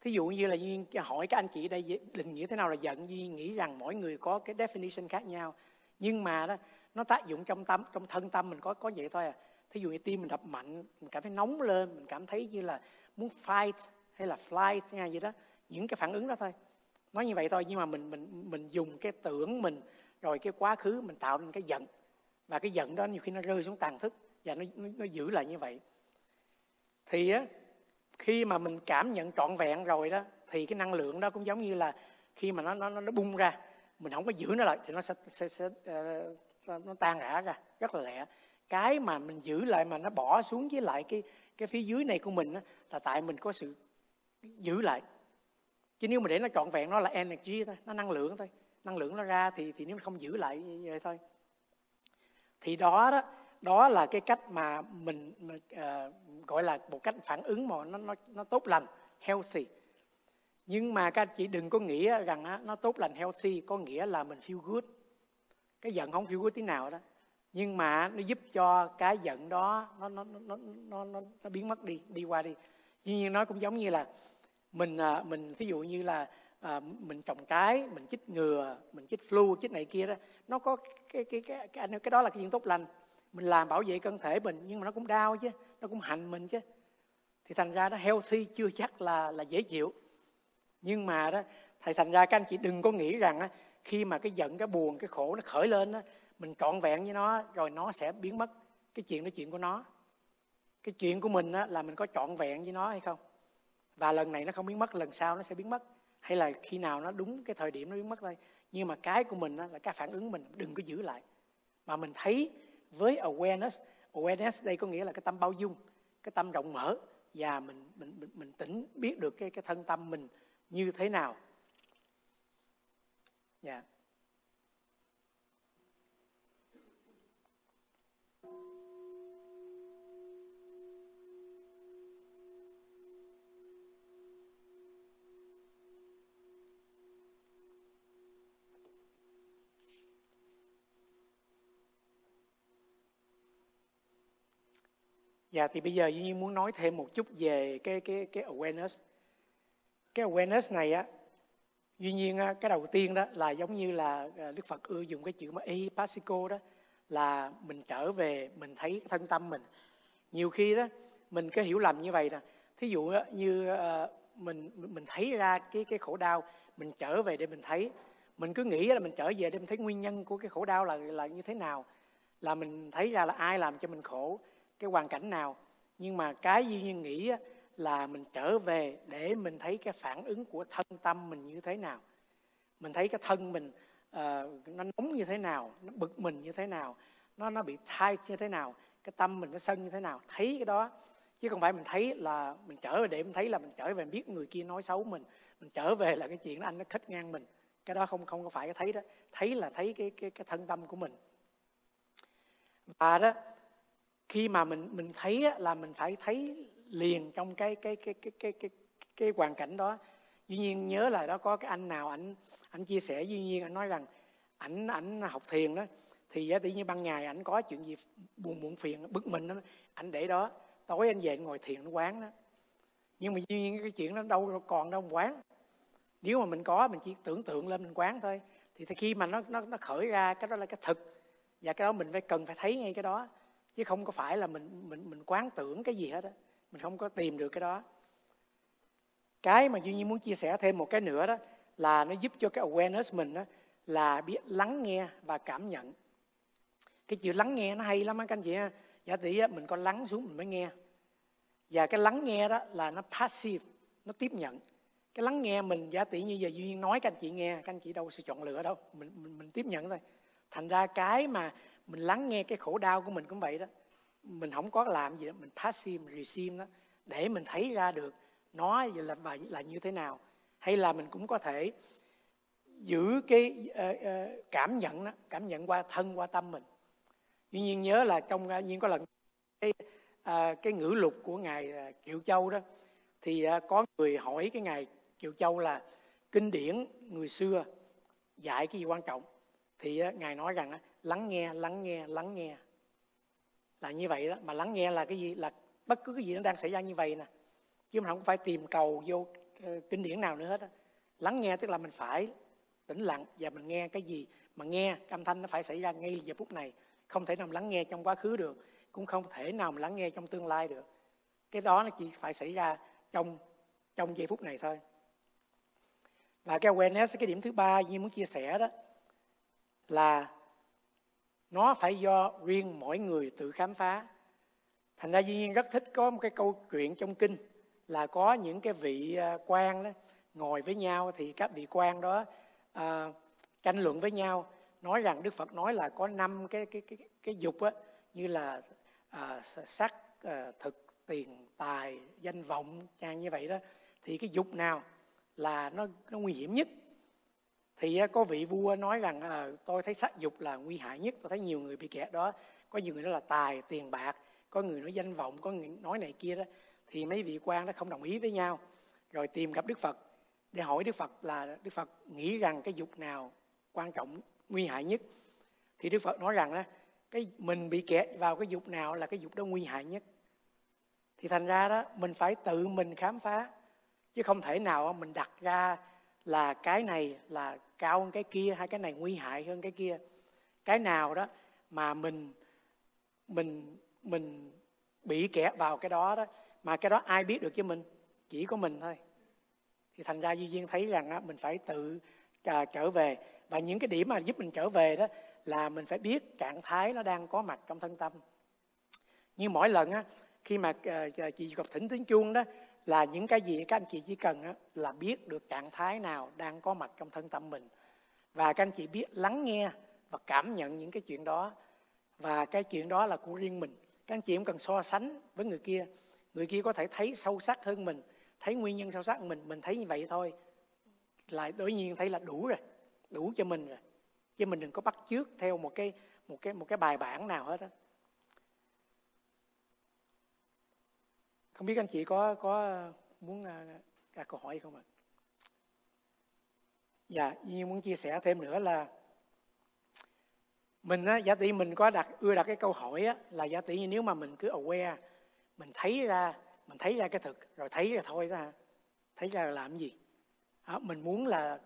Thí dụ như là duyên hỏi các anh chị đây, định nghĩa thế nào là giận? Duyên nghĩ rằng mỗi người có cái definition khác nhau. Nhưng mà đó, nó tác dụng trong tâm, trong thân tâm mình có có vậy thôi à. Thí dụ như tim mình đập mạnh, mình cảm thấy nóng lên, mình cảm thấy như là muốn fight hay là flight nghe gì đó. Những cái phản ứng đó thôi. Nói như vậy thôi, nhưng mà mình mình mình dùng cái tưởng mình, rồi cái quá khứ mình tạo nên cái giận và cái giận đó nhiều khi nó rơi xuống tàn thức và nó nó, nó giữ lại như vậy. Thì á khi mà mình cảm nhận trọn vẹn rồi đó thì cái năng lượng đó cũng giống như là khi mà nó nó nó bung ra mình không có giữ nó lại thì nó sẽ, sẽ, sẽ uh, nó tan rã ra rất là lẹ. Cái mà mình giữ lại mà nó bỏ xuống với lại cái cái phía dưới này của mình đó, là tại mình có sự giữ lại. Chứ nếu mà để nó trọn vẹn nó là energy thôi nó năng lượng thôi. Năng lượng nó ra thì thì nếu không giữ lại vậy thôi thì đó đó đó là cái cách mà mình, uh, gọi là một cách phản ứng mà nó nó nó tốt lành healthy. Nhưng mà các anh chị đừng có nghĩ rằng á, nó tốt lành healthy có nghĩa là mình feel good. Cái giận không feel good tí nào đó. Nhưng mà nó giúp cho cái giận đó nó nó nó nó nó, nó biến mất đi đi qua đi. Tuy nhiên nó cũng giống như là mình à, mình ví dụ như là à, mình trồng cái, mình chích ngừa mình chích flu chích này kia đó nó có cái cái cái cái, cái, cái đó là cái chuyện tốt lành. Mình làm bảo vệ cơ thể mình nhưng mà nó cũng đau chứ nó cũng hành mình chứ. Thì thành ra nó healthy chưa chắc là là dễ chịu. Nhưng mà đó thầy thành ra các anh chị đừng có nghĩ rằng á, khi mà cái giận cái buồn cái khổ nó khởi lên á, mình trọn vẹn với nó rồi nó sẽ biến mất. Cái chuyện đó chuyện của nó. Cái chuyện của mình á, là mình có trọn vẹn với nó hay không? Và lần này nó không biến mất lần sau nó sẽ biến mất hay là khi nào nó đúng cái thời điểm nó biến mất thôi nhưng mà cái của mình là cái phản ứng mình đừng có giữ lại. Mà mình thấy với awareness awareness đây có nghĩa là cái tâm bao dung cái tâm rộng mở. Và mình mình mình, mình tỉnh biết được cái cái thân tâm mình như thế nào. Dạ. yeah. Dạ thì bây giờ Duy Nhiên muốn nói thêm một chút về cái cái cái awareness. Cái awareness này á Duy Nhiên á, cái đầu tiên đó là giống như là à, Đức Phật ưa dùng cái chữ mà epasiko đó là mình trở về mình thấy thân tâm mình. Nhiều khi đó mình cứ hiểu lầm như vậy nè. Thí dụ như uh, mình mình thấy ra cái cái khổ đau, mình trở về để mình thấy mình cứ nghĩ là mình trở về để mình thấy nguyên nhân của cái khổ đau là là như thế nào là mình thấy ra là ai làm cho mình khổ cái hoàn cảnh nào. Nhưng mà cái duy nhiên nghĩ là mình trở về để mình thấy cái phản ứng của thân tâm mình như thế nào. Mình thấy cái thân mình uh, nó nóng như thế nào nó bực mình như thế nào nó nó bị tight như thế nào cái tâm mình nó sân như thế nào. Thấy cái đó chứ không phải mình thấy là mình trở về để mình thấy là mình trở về mình biết người kia nói xấu mình mình trở về là cái chuyện đó anh nó khích ngang mình. Cái đó không không có phải cái thấy đó. Thấy là thấy cái cái cái thân tâm của mình. Và đó khi mà mình mình thấy á, là mình phải thấy liền trong cái cái cái cái cái cái cái hoàn cảnh đó. Duy nhiên nhớ là đó có cái anh nào ảnh ảnh chia sẻ duy nhiên anh nói rằng ảnh ảnh học thiền đó thì tự nhiên ban ngày ảnh có chuyện gì buồn muộn phiền bực mình đó ảnh để đó. Tối anh về ngồi thiền nó quán đó. Nhưng mà duy nhiên cái chuyện đó đâu còn đâu quán. Nếu mà mình có mình chỉ tưởng tượng lên mình quán thôi. Thì khi mà nó nó nó khởi ra cái đó là cái thực. Và cái đó mình phải cần phải thấy ngay cái đó chứ không có phải là mình mình mình quán tưởng cái gì hết á. Mình không có tìm được cái đó. Cái mà duy nhiên muốn chia sẻ thêm một cái nữa đó là nó giúp cho cái awareness mình đó là biết lắng nghe và cảm nhận. Cái chữ lắng nghe nó hay lắm á các anh chị ha. Giả tỷ mình có lắng xuống mình mới nghe. Và cái lắng nghe đó là nó passive nó tiếp nhận. Cái lắng nghe mình giả tỷ như giờ duy nhiên nói các anh chị nghe các anh chị đâu có sự chọn lựa đâu. Mình mình, mình tiếp nhận thôi. Thành ra cái mà mình lắng nghe cái khổ đau của mình cũng vậy đó. Mình không có làm gì đó mình passive receive đó để mình thấy ra được nó là là, là như thế nào. Hay là mình cũng có thể giữ cái uh, uh, cảm nhận đó cảm nhận qua thân qua tâm mình. Tuy nhiên nhớ là trong à, uh, nhiên có lần cái uh, cái ngữ lục của ngài à, uh, kiều châu đó thì uh, có người hỏi cái ngài kiều châu là kinh điển người xưa dạy cái gì quan trọng? Thì uh, ngài nói rằng uh, lắng nghe lắng nghe lắng nghe. Là như vậy đó. Mà lắng nghe là cái gì? Là bất cứ cái gì nó đang xảy ra như vậy nè. Chứ mình không phải tìm cầu vô ờ, kinh điển nào nữa hết đó. lắng nghe tức là mình phải tĩnh lặng và mình nghe cái gì mà nghe âm thanh nó phải xảy ra ngay giờ phút này. Không thể nào lắng nghe trong quá khứ được. Cũng không thể nào mà lắng nghe trong tương lai được. Cái đó nó chỉ phải xảy ra trong trong giây phút này thôi. Và cái awareness, cái điểm thứ ba như muốn chia sẻ đó là nó phải do riêng mỗi người tự khám phá. Thành ra duy nhiên rất thích có một cái câu chuyện trong kinh là có những cái vị à, quan đó ngồi với nhau thì các vị quan đó à, tranh luận với nhau nói rằng đức phật nói là có năm cái cái cái cái dục á như là à, sắc à, thực tiền tài danh vọng trang như vậy đó. Thì cái dục nào là nó nó nguy hiểm nhất? Thì có vị vua nói rằng à, tôi thấy sắc dục là nguy hại nhất tôi thấy nhiều người bị kẹt đó. Có nhiều người nói là tài tiền bạc có người nói danh vọng có người nói này kia đó. Thì mấy vị quan đó không đồng ý với nhau rồi tìm gặp đức phật. Để hỏi đức phật là đức phật nghĩ rằng cái dục nào quan trọng nguy hại nhất? Thì đức phật nói rằng đó cái mình bị kẹt vào cái dục nào là cái dục đó nguy hại nhất? Thì thành ra đó mình phải tự mình khám phá chứ không thể nào mình đặt ra là cái này là cao hơn cái kia hay cái này nguy hại hơn cái kia. Cái nào đó mà mình mình mình bị kẹt vào cái đó đó mà cái đó ai biết được cho mình? Chỉ có mình thôi. Thì thành ra duy duyên thấy rằng á, mình phải tự à, trở về. Và những cái điểm mà giúp mình trở về đó là mình phải biết trạng thái nó đang có mặt trong thân tâm. Như mỗi lần á khi mà uh, chị gặp thỉnh tiếng chuông đó là những cái gì các anh chị chỉ cần á, là biết được trạng thái nào đang có mặt trong thân tâm mình. Và các anh chị biết lắng nghe và cảm nhận những cái chuyện đó. Và cái chuyện đó là của riêng mình. Các anh chị không cần so sánh với người kia. Người kia có thể thấy sâu sắc hơn mình thấy nguyên nhân sâu sắc mình mình thấy như vậy thôi. Lại đối nhiên thấy là đủ rồi đủ cho mình rồi. Chứ mình đừng có bắt chước theo một cái một cái một cái bài bản nào hết á. Không biết anh chị có có muốn à, đặt câu hỏi không ạ? Dạ như muốn chia sẻ thêm nữa là mình á giả tỷ mình có đặt ưa đặt cái câu hỏi á là giả tỷ như nếu mà mình cứ aware mình thấy ra mình thấy ra cái thực rồi thấy ra thôi đó thấy ra là làm gì? À, mình muốn là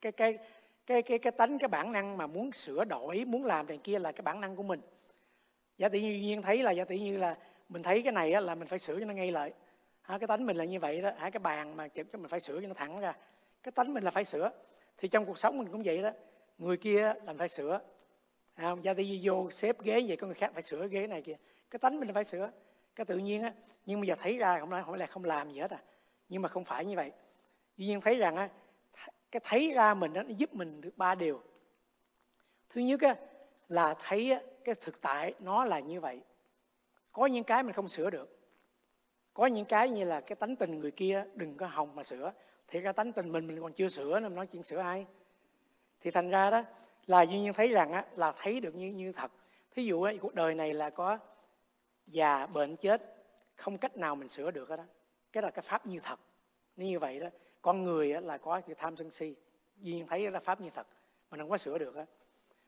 cái cái cái cái cái tánh cái bản năng mà muốn sửa đổi muốn làm này kia là cái bản năng của mình. Giả tỷ như nhiên thấy là giả tỷ như là mình thấy cái này á, là mình phải sửa cho nó ngay lại. Ha, cái tánh mình là như vậy đó. Ha, cái bàn mà chụp cho mình phải sửa cho nó thẳng ra. Cái tánh mình là phải sửa. Thì trong cuộc sống mình cũng vậy đó. Người kia làm phải sửa. Không? Gia đi vô xếp ghế vậy có người khác phải sửa ghế này kia. Cái tánh mình là phải sửa. Cái tự nhiên á nhưng bây giờ thấy ra không nói là không làm gì hết à? Nhưng mà không phải như vậy. Tuy nhiên thấy rằng á cái thấy ra mình đó, nó giúp mình được ba điều. Thứ nhất á là thấy á, cái thực tại nó là như vậy có những cái mình không sửa được. Có những cái như là cái tánh tình người kia đừng có hòng mà sửa. Thì ra tánh tình mình mình còn chưa sửa nên nói chuyện sửa ai. Thì thành ra đó là duy nhiên thấy rằng á, là thấy được như như thật. Thí dụ á, cuộc đời này là có già bệnh chết không cách nào mình sửa được đó cái là cái pháp như thật. Nếu như vậy đó con người á, là có cái tham sân si. Duy nhiên thấy là pháp như thật. Mình không có sửa được á.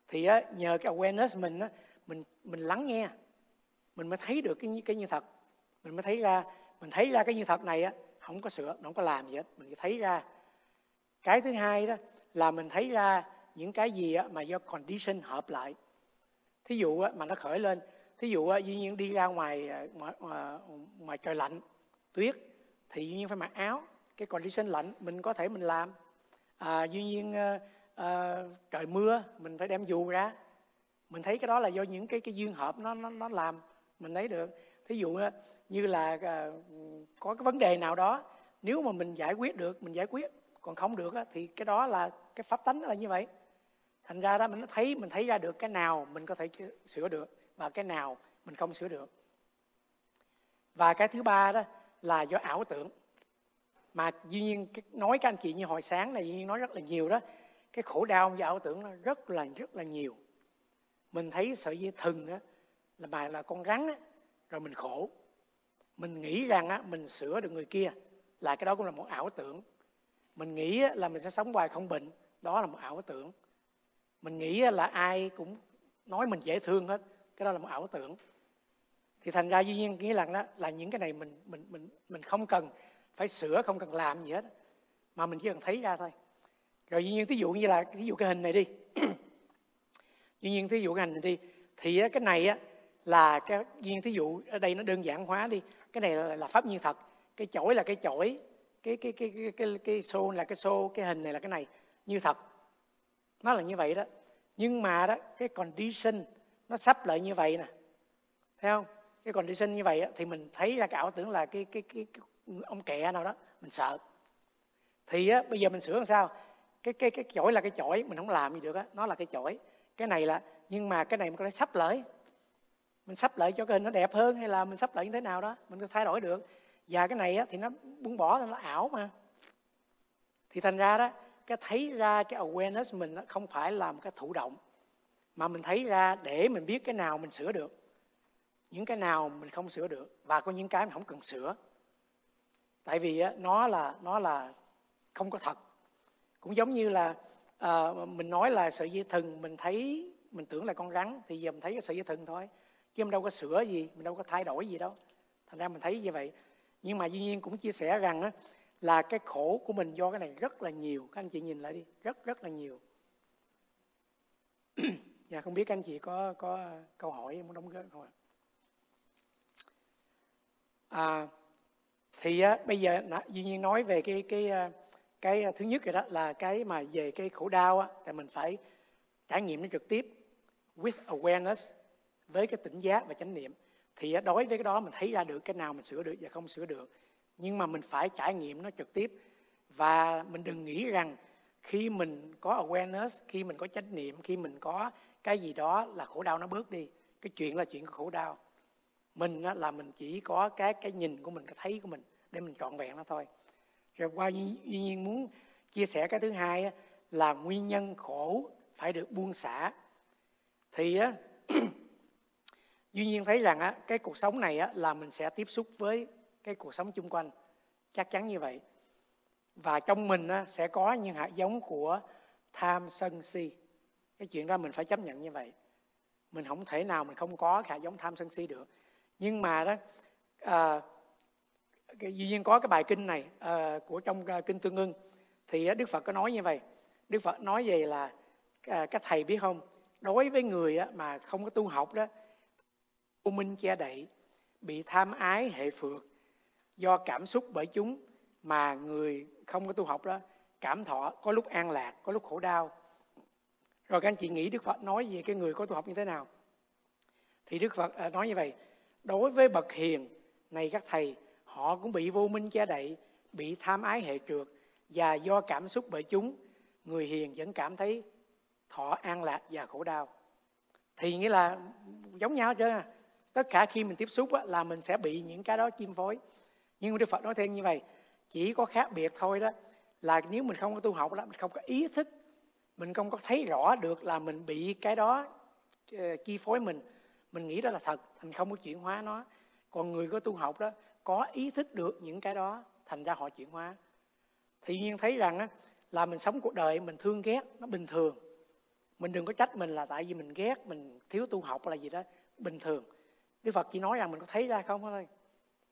Thì á, nhờ cái awareness mình á, mình mình lắng nghe mình mới thấy được cái cái như thật. Mình mới thấy ra mình thấy ra cái như thật này á không có sửa không có làm gì hết. Mình thấy ra. Cái thứ hai đó là mình thấy ra những cái gì á, mà do condition hợp lại. Thí dụ á, mà nó khởi lên thí dụ á, duy nhiên đi ra ngoài, ờ, ngoài ờ, ngoài, trời lạnh tuyết thì duy nhiên phải mặc áo. Cái condition lạnh mình có thể mình làm. À, duy nhiên à, à, trời mưa mình phải đem dù ra. Mình thấy cái đó là do những cái cái duyên hợp nó nó nó làm mình thấy được. Thí dụ như là à, có cái vấn đề nào đó, nếu mà mình giải quyết được, mình giải quyết, còn không được thì cái đó là cái pháp tánh là như vậy. Thành ra đó, mình thấy mình thấy ra được cái nào mình có thể sửa được và cái nào mình không sửa được. Và cái thứ ba đó là do ảo tưởng. Mà duy nhiên nói các anh chị như hồi sáng này duy nhiên nói rất là nhiều đó, cái khổ đau do ảo tưởng nó rất là rất là nhiều. Mình thấy sợi dây thừng á là bài là con rắn á, rồi mình khổ. Mình nghĩ rằng á, mình sửa được người kia là cái đó cũng là một ảo tưởng. Mình nghĩ á, là mình sẽ sống hoài không bệnh đó là một ảo tưởng. Mình nghĩ á, là ai cũng nói mình dễ thương hết cái đó là một ảo tưởng. Thì thành ra duy nhiên nghĩ rằng đó là những cái này mình mình mình mình không cần phải sửa không cần làm gì hết mà mình chỉ cần thấy ra thôi. Rồi duy nhiên ví dụ như là ví dụ cái hình này đi. Duy nhiên ví dụ cái hình này đi thì cái này á là cái duyên thí dụ ở đây nó đơn giản hóa đi cái này là, là pháp nhiên thật. Cái chổi là cái chổi cái cái cái cái cái, cái xô là cái xô cái hình này là cái này như thật. Nó là như vậy đó. Nhưng mà đó cái condition nó sắp lại như vậy nè. Thấy không? Cái condition như vậy đó, thì mình thấy ra cái ảo tưởng là cái cái cái, cái ông kẹ nào đó mình sợ. Thì á, bây giờ mình sửa làm sao? Cái cái cái chổi là cái chổi mình không làm gì được á nó là cái chổi. Cái này là nhưng mà cái này mình có thể sắp lại mình sắp lại cho cái hình nó đẹp hơn hay là mình sắp lại như thế nào đó mình có thay đổi được. Và cái này á, thì nó buông bỏ nó ảo mà. Thì thành ra đó cái thấy ra cái awareness mình không phải là một cái thụ động mà mình thấy ra để mình biết cái nào mình sửa được những cái nào mình không sửa được và có những cái mình không cần sửa. Tại vì á, nó là nó là không có thật. Cũng giống như là à, mình nói là sợi dây thừng mình thấy mình tưởng là con rắn thì giờ mình thấy cái sợi dây thừng thôi chứ mình đâu có sửa gì mình đâu có thay đổi gì đâu. Thành ra mình thấy như vậy. Nhưng mà duy nhiên cũng chia sẻ rằng á, là cái khổ của mình do cái này rất là nhiều. Các anh chị nhìn lại đi rất rất là nhiều. Dạ không biết các anh chị có có câu hỏi muốn đóng góp không ạ? À, thì á, bây giờ duy nhiên nói về cái cái à, cái thứ nhất rồi đó là cái mà về cái khổ đau á, thì mình phải trải nghiệm nó trực tiếp with awareness với cái tỉnh giác và chánh niệm thì đối với cái đó mình thấy ra được cái nào mình sửa được và không sửa được. Nhưng mà mình phải trải nghiệm nó trực tiếp. Và mình đừng nghĩ rằng khi mình có awareness khi mình có chánh niệm khi mình có cái gì đó là khổ đau nó bớt đi. Cái chuyện là chuyện của khổ đau. Mình á, là mình chỉ có cái cái nhìn của mình cái thấy của mình để mình trọn vẹn nó thôi. Rồi qua duy nhiên muốn chia sẻ cái thứ hai á, là nguyên nhân khổ phải được buông xả. Thì á, duy nhiên thấy rằng á, cái cuộc sống này á, là mình sẽ tiếp xúc với cái cuộc sống chung quanh. Chắc chắn như vậy. Và trong mình á, sẽ có những hạt giống của tham sân si. Cái chuyện đó mình phải chấp nhận như vậy. Mình không thể nào mình không có hạt giống tham sân si được. Nhưng mà đó à, duy nhiên có cái bài kinh này à, của trong à, kinh tương ưng. Thì đức phật có nói như vậy. Đức phật nói về là à, các thầy biết không? Đối với người á, mà không có tu học đó u minh che đậy, bị tham ái hệ phược. Do cảm xúc bởi chúng mà người không có tu học đó, cảm thọ có lúc an lạc, có lúc khổ đau. Rồi các anh chị nghĩ đức phật nói về cái người có tu học như thế nào? Thì đức phật à, nói như vậy, đối với bậc hiền, này các thầy, họ cũng bị vô minh che đậy, bị tham ái hệ trượt và do cảm xúc bởi chúng, người hiền vẫn cảm thấy thọ an lạc và khổ đau. Thì nghĩa là giống nhau chứ tất cả khi mình tiếp xúc á, là mình sẽ bị những cái đó chi phối. Nhưng đức phật nói thêm như vậy chỉ có khác biệt thôi đó là nếu mình không có tu học đó mình không có ý thức mình không có thấy rõ được là mình bị cái đó ờ, chi phối mình mình nghĩ đó là thật thành không có chuyển hóa nó. Còn người có tu học đó có ý thức được những cái đó thành ra họ chuyển hóa. Thì nhiên thấy rằng á, là mình sống cuộc đời mình thương ghét nó bình thường. Mình đừng có trách mình là tại vì mình ghét mình thiếu tu học là gì đó bình thường đức phật chỉ nói rằng mình có thấy ra không thôi.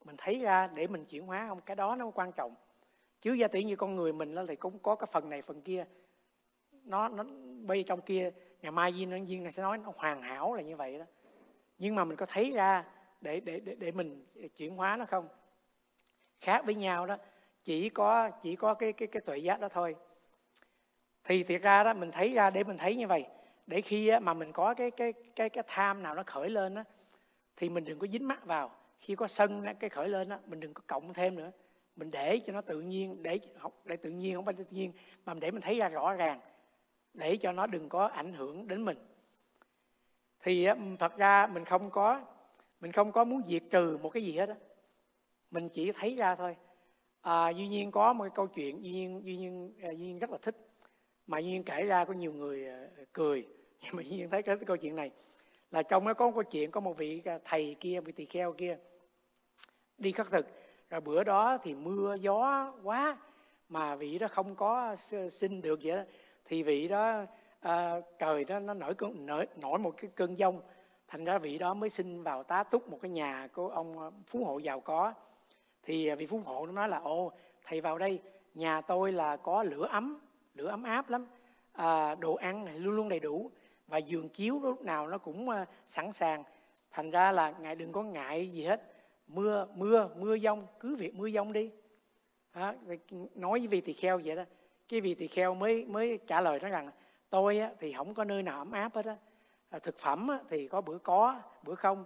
Mình thấy ra để mình chuyển hóa không? Cái đó nó quan trọng. Chứ gia tỷ như con người mình là thì cũng có cái phần này phần kia. Nó nó bây trong kia. Ngày mai viên nhân viên này sẽ nói nó hoàn hảo là như vậy đó. Nhưng mà mình có thấy ra để để để, để mình chuyển hóa nó không? Khác với nhau đó chỉ có chỉ có cái cái cái tuệ giác đó thôi. Thì thiệt ra đó mình thấy ra để mình thấy như vậy. Để khi mà mình có cái cái cái cái tham nào nó khởi lên đó thì mình đừng có dính mắt vào. Khi có sân cái khởi lên đó mình đừng có cộng thêm nữa. Mình để cho nó tự nhiên để học để tự nhiên không phải tự nhiên mà để mình thấy ra rõ ràng. Để cho nó đừng có ảnh hưởng đến mình. Thì thật ra mình không có mình không có muốn diệt trừ một cái gì hết á. Mình chỉ thấy ra thôi. À, duy nhiên có một cái câu chuyện duy nhiên duy nhiên à, duy nhiên rất là thích. Mà duy nhiên kể ra có nhiều người à, cười. Nhưng mà duy nhiên thấy cái câu chuyện này là trong nó có một câu chuyện có một vị à, thầy kia vị tỳ kheo kia đi khất thực. Rồi bữa đó thì mưa gió quá mà vị đó không có xin được vậy đó. Thì vị đó à, trời đó nó nổi nổi, nổi một cái cơn giông. Thành ra vị đó mới xin vào tá túc một cái nhà của ông à, phú hộ giàu có. Thì à, vị phú hộ nó nói là ô thầy vào đây nhà tôi là có lửa ấm lửa ấm áp lắm. À, đồ ăn này luôn luôn đầy đủ và giường chiếu lúc nào nó cũng ờ, sẵn sàng. Thành ra là ngài đừng có ngại gì hết. Mưa mưa mưa dông cứ việc mưa dông đi. À, nói với vị tỳ kheo vậy đó. Cái vị tỳ kheo mới mới trả lời nói rằng tôi á, thì không có nơi nào ấm áp hết á. À, thực phẩm á, thì có bữa có bữa không.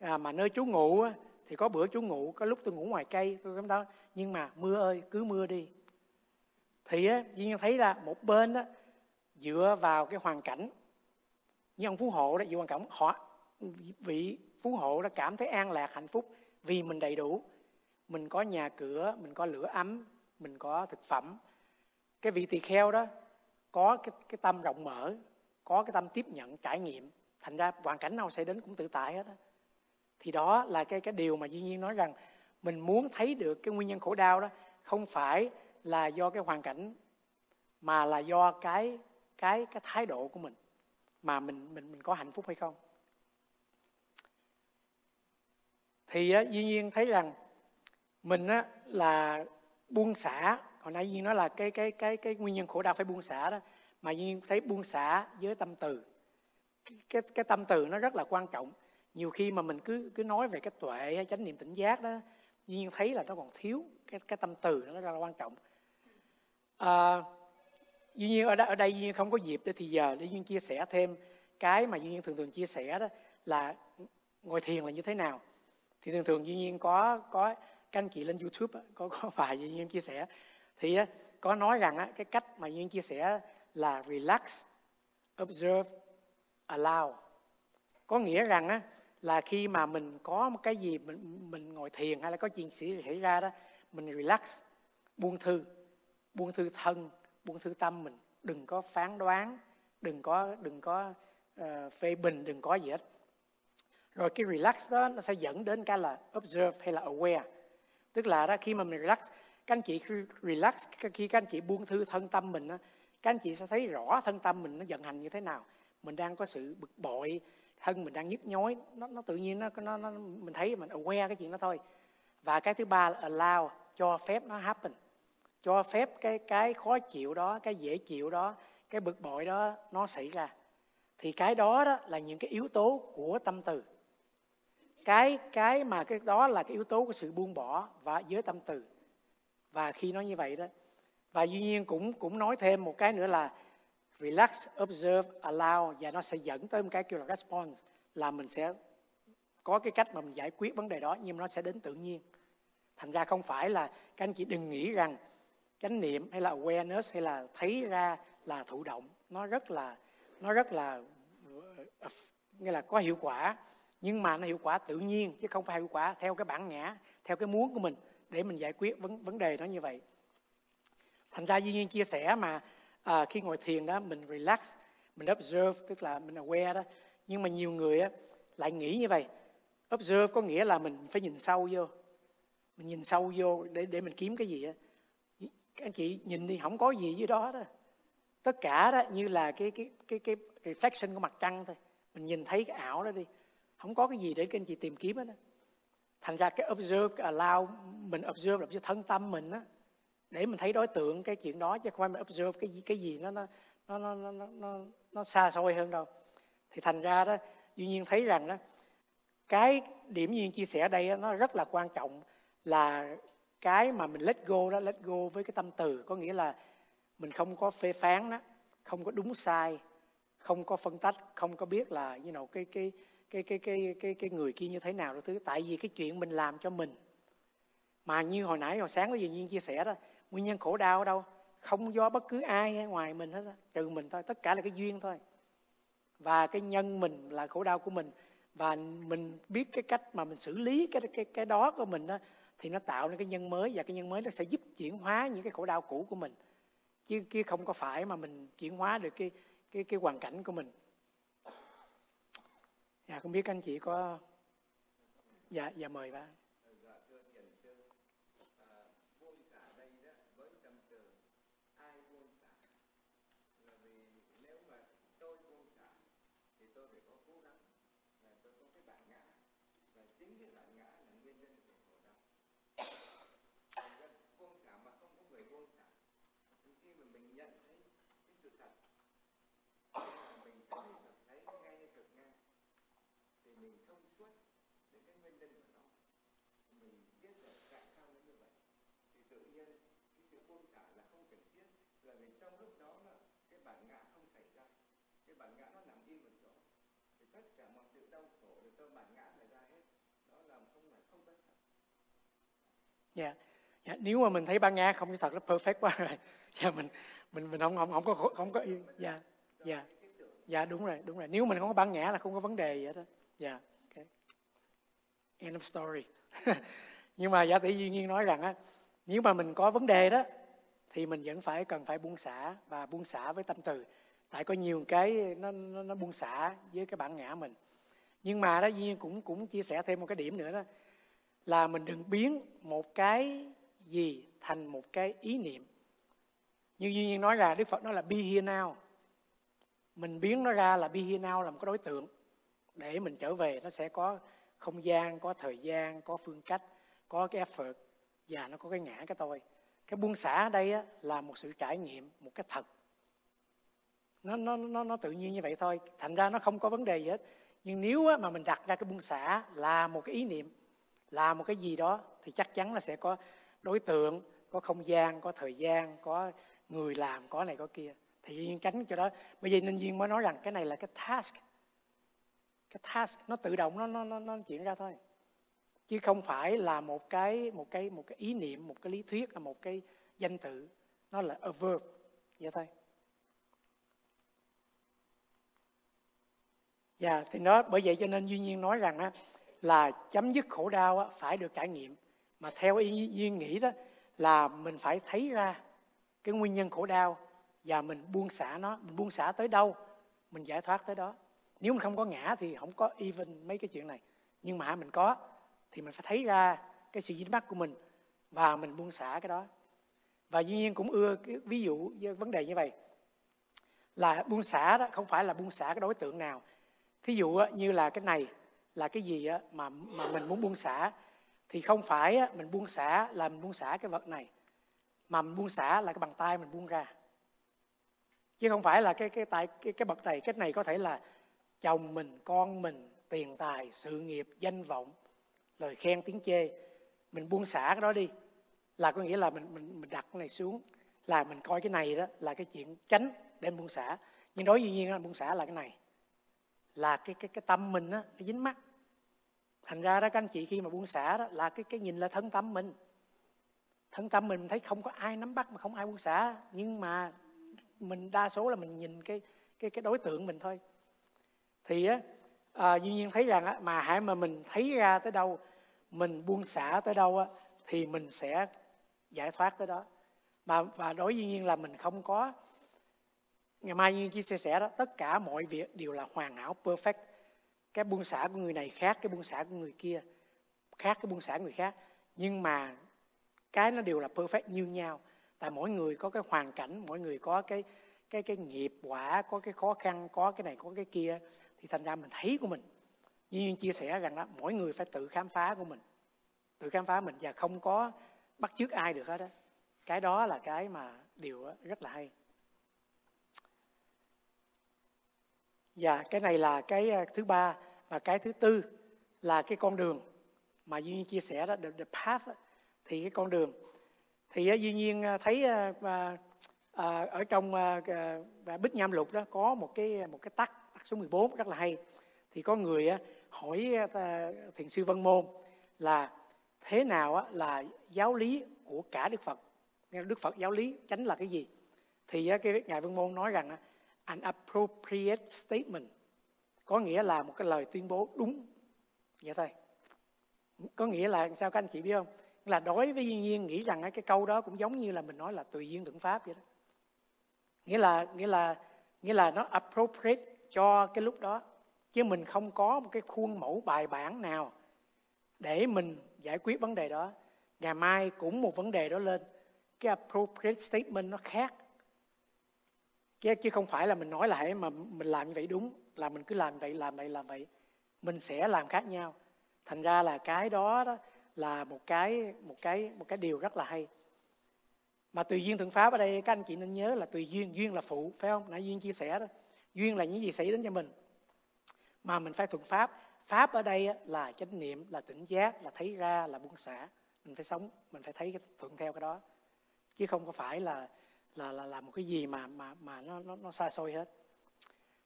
À, mà nơi chú ngủ á, thì có bữa chú ngủ, có lúc tôi ngủ ngoài cây. Tôi cảm đó nhưng mà mưa ơi cứ mưa đi. Thì á duyên thấy là một bên á dựa vào cái hoàn cảnh như ông phú hộ đó vị hoàn cảnh họ vị phú hộ đã cảm thấy an lạc hạnh phúc vì mình đầy đủ. Mình có nhà cửa mình có lửa ấm mình có thực phẩm. Cái vị tỳ kheo đó có cái, cái tâm rộng mở có cái tâm tiếp nhận trải nghiệm. Thành ra hoàn cảnh nào xảy đến cũng tự tại hết đó. thì đó là cái cái điều mà duy nhiên nói rằng mình muốn thấy được cái nguyên nhân khổ đau đó không phải là do cái hoàn cảnh mà là do cái cái cái thái độ của mình mà mình mình mình có hạnh phúc hay không? Thì á, duy nhiên thấy rằng mình á, là buông xả hồi nãy duyên nói là cái cái cái cái nguyên nhân khổ đau phải buông xả đó mà duyên thấy buông xả với tâm từ. Cái, cái tâm từ nó rất là quan trọng. Nhiều khi mà mình cứ cứ nói về cái tuệ hay chánh niệm tỉnh giác đó duyên thấy là nó còn thiếu cái cái tâm từ nó rất là quan trọng. À, duy nhiên ở đây, ở đây duy nhiên không có dịp để thì giờ để duyên chia sẻ thêm. Cái mà duy nhiên thường thường chia sẻ đó là ngồi thiền là như thế nào. Thì thường thường duy nhiên có có các anh chị lên youtube có có vài duy nhiên chia sẻ. Thì có nói rằng cái cách mà duy nhiên chia sẻ là relax observe allow. Có nghĩa rằng là khi mà mình có một cái gì mình mình ngồi thiền hay là có chuyện xảy ra đó mình relax buông thư buông thư thân buông thư tâm mình. Đừng có phán đoán đừng có đừng có uh, phê bình đừng có gì hết. Rồi cái relax đó nó sẽ dẫn đến cái là observe hay là aware. Tức là đó khi mà mình relax các anh chị relax khi các anh chị buông thư thân tâm mình đó, các anh chị sẽ thấy rõ thân tâm mình nó vận hành như thế nào. Mình đang có sự bực bội thân mình đang nhức nhối nó, nó tự nhiên nó, nó, nó mình thấy mình aware cái chuyện đó thôi. Và cái thứ ba là allow cho phép nó happen cho phép cái cái khó chịu đó, cái dễ chịu đó, cái bực bội đó nó xảy ra. Thì cái đó đó là những cái yếu tố của tâm từ. Cái cái mà cái đó là cái yếu tố của sự buông bỏ và giới tâm từ. Và khi nói như vậy đó, và duy nhiên cũng cũng nói thêm một cái nữa là relax, observe, allow, và nó sẽ dẫn tới một cái kêu là response, là mình sẽ có cái cách mà mình giải quyết vấn đề đó, nhưng mà nó sẽ đến tự nhiên. Thành ra không phải là các anh chị đừng nghĩ rằng chánh niệm hay là awareness hay là thấy ra là thụ động nó rất là nó rất là ờ, ờ, nghĩa là có hiệu quả. Nhưng mà nó hiệu quả tự nhiên chứ không phải hiệu quả theo cái bản ngã theo cái muốn của mình để mình giải quyết vấn vấn đề đó như vậy. Thành ra duy nhiên chia sẻ mà à, khi ngồi thiền đó mình relax mình observe tức là mình aware đó. Nhưng mà nhiều người á, lại nghĩ như vậy observe có nghĩa là mình phải nhìn sâu vô mình nhìn sâu vô để để mình kiếm cái gì á các anh chị nhìn đi không có gì dưới đó đó. Tất cả đó như là cái cái cái cái reflection của mặt trăng thôi. Mình nhìn thấy cái ảo đó đi. Không có cái gì để các anh chị tìm kiếm hết đó thành ra cái observe cái allow mình observe là cho thân tâm mình á. Để mình thấy đối tượng cái chuyện đó chứ không phải mình observe cái gì cái gì nó nó nó nó nó nó, nó xa xôi hơn đâu. Thì thành ra đó duy nhiên thấy rằng đó cái điểm duyên chia sẻ ở đây đó, nó rất là quan trọng là cái mà mình let go đó let go với cái tâm từ có nghĩa là mình không có phê phán đó không có đúng sai không có phân tách không có biết là you know, cái cái cái cái cái cái cái người kia như thế nào đó thứ. Tại vì cái chuyện mình làm cho mình. Mà như hồi nãy hồi sáng có gì nhiên chia sẻ đó nguyên nhân khổ đau ở đâu? Không do bất cứ ai ngoài mình hết đó, trừ mình thôi tất cả là cái duyên thôi. Và cái nhân mình là khổ đau của mình. Và mình biết cái cách mà mình xử lý cái cái cái đó của mình đó thì nó tạo nên cái nhân mới và cái nhân mới nó sẽ giúp chuyển hóa những cái khổ đau cũ của mình. Chứ kia không có phải mà mình chuyển hóa được cái cái cái hoàn cảnh của mình. Dạ không biết anh chị có dạ dạ mời bạn yeah. yeah. nếu mà mình thấy ban ngã không thật nó perfect quá rồi dạ mình mình mình không không không có không có dạ dạ dạ đúng rồi đúng rồi nếu mình không có bản ngã là không có vấn đề gì hết dạ yeah. okay. end of story nhưng mà giả tỷ duy nhiên nói rằng á nếu mà mình có vấn đề đó thì mình vẫn phải cần phải buông xả và buông xả với tâm từ tại có nhiều cái nó nó, nó buông xả với cái bản ngã mình nhưng mà đó duy nhiên cũng cũng chia sẻ thêm một cái điểm nữa đó là mình đừng biến một cái gì thành một cái ý niệm. Như duy nhiên nói là đức phật nói là be here now. Mình biến nó ra là be here now là một cái đối tượng. Để mình trở về nó sẽ có không gian có thời gian có phương cách có cái effort và nó có cái ngã cái tôi. Cái buông xả ở đây á, là một sự trải nghiệm một cái thật. Nó nó nó nó tự nhiên như vậy thôi. Thành ra nó không có vấn đề gì hết. Nhưng nếu á, mà mình đặt ra cái buông xả là một cái ý niệm làm một cái gì đó thì chắc chắn là sẽ có đối tượng có không gian có thời gian có người làm có này có kia. Thì duyên tránh cho đó. Bởi vì nên duyên mới nói rằng cái này là cái task. Cái task nó tự động nó nó nó, nó chuyển ra thôi. Chứ không phải là một cái một cái một cái ý niệm một cái lý thuyết là một cái danh từ. Nó là a verb. Vậy thôi. Dạ, thì nó bởi vậy cho nên duy nhiên nói rằng á, là chấm dứt khổ đau á, phải được trải nghiệm. Mà theo ý duyên nghĩ đó là mình phải thấy ra cái nguyên nhân khổ đau và mình buông xả nó, mình buông xả tới đâu, mình giải thoát tới đó. Nếu mình không có ngã thì không có even mấy cái chuyện này. Nhưng mà mình có thì mình phải thấy ra cái sự dính mắc của mình và mình buông xả cái đó. Và duy nhiên cũng ưa cái ví dụ vấn đề như vậy là buông xả đó không phải là buông xả cái đối tượng nào thí dụ như là cái này là cái gì mà mà mình muốn buông xả, thì không phải mình buông xả là mình buông xả cái vật này, mà mình buông xả là cái bàn tay mình buông ra. Chứ không phải là cái cái tay, cái cái bậc này, cái này có thể là chồng mình, con mình, tiền tài, sự nghiệp, danh vọng, lời khen, tiếng chê. Mình buông xả cái đó đi là có nghĩa là mình mình mình đặt cái này xuống, là mình coi cái này đó là cái chuyện tránh để buông xả. Nhưng đối với nhiên là buông xả là cái này là cái cái cái tâm mình á nó dính mắt. Thành ra đó các anh chị khi mà buông xả đó là cái cái nhìn là thân tâm mình. Thân tâm mình thấy không có ai nắm bắt mà không ai buông xả. Nhưng mà mình đa số là mình nhìn cái cái cái đối tượng mình thôi. Thì á à, duy nhiên thấy rằng á, mà hãy mà mình thấy ra tới đâu mình buông xả tới đâu á, thì mình sẽ giải thoát tới đó. Mà và đối duy nhiên là mình không có ngày mai như chia sẻ đó, tất cả mọi việc đều là hoàn hảo, perfect. Cái buông xả của người này khác cái buông xả của người kia, khác cái buông xả của người khác. Nhưng mà cái nó đều là perfect như nhau. Tại mỗi người có cái hoàn cảnh, mỗi người có cái cái cái nghiệp quả, có cái khó khăn, có cái này, có cái kia. Thì thành ra mình thấy của mình. Như chia sẻ rằng đó, mỗi người phải tự khám phá của mình. Tự khám phá mình và không có bắt chước ai được hết á. Cái đó là cái mà điều rất là hay. Và cái này là cái ờ, thứ ba và cái thứ tư là cái con đường mà duy nhiên chia sẻ đó the, the path thì cái con đường thì ờ, duy nhiên ờ, thấy à, à, ở trong à, bích nham lục đó có một cái một cái tắc tắc số 14 rất là hay. Thì có người uh, hỏi à, thiền sư Vân Môn là thế nào á, là giáo lý của cả Đức Phật? Đức Phật giáo lý chánh là cái gì? Thì cái ngài Vân Môn nói rằng an appropriate statement. Có nghĩa là một cái lời tuyên bố đúng. Vậy thôi. Có nghĩa là sao các anh chị biết không? Là đối với duyên nhiên nghĩ rằng cái câu đó cũng giống như là mình nói là tùy duyên tượng pháp vậy đó. Nghĩa là nghĩa là nghĩa là nó appropriate cho cái lúc đó. Chứ mình không có một cái khuôn mẫu bài bản nào để mình giải quyết vấn đề đó. Ngày mai cũng một vấn đề đó lên. Cái appropriate statement nó khác chứ, chứ không phải là mình nói lại mà mình làm như vậy đúng là mình cứ làm vậy làm vậy làm vậy. Mình sẽ làm khác nhau. Thành ra là cái đó, đó là một cái một cái một cái điều rất là hay. Mà tùy duyên thuận pháp ở đây các anh chị nên nhớ là tùy duyên duyên là phụ phải không? Nãy duyên chia sẻ đó. Duyên là những gì xảy đến cho mình. Mà mình phải thuận pháp. Pháp ở đây là chánh niệm là tỉnh giác là thấy ra là buông xả. Mình phải sống mình phải thấy thuận theo cái đó. Chứ không có phải là là là làm một cái gì mà mà mà nó nó, nó xa xôi hết.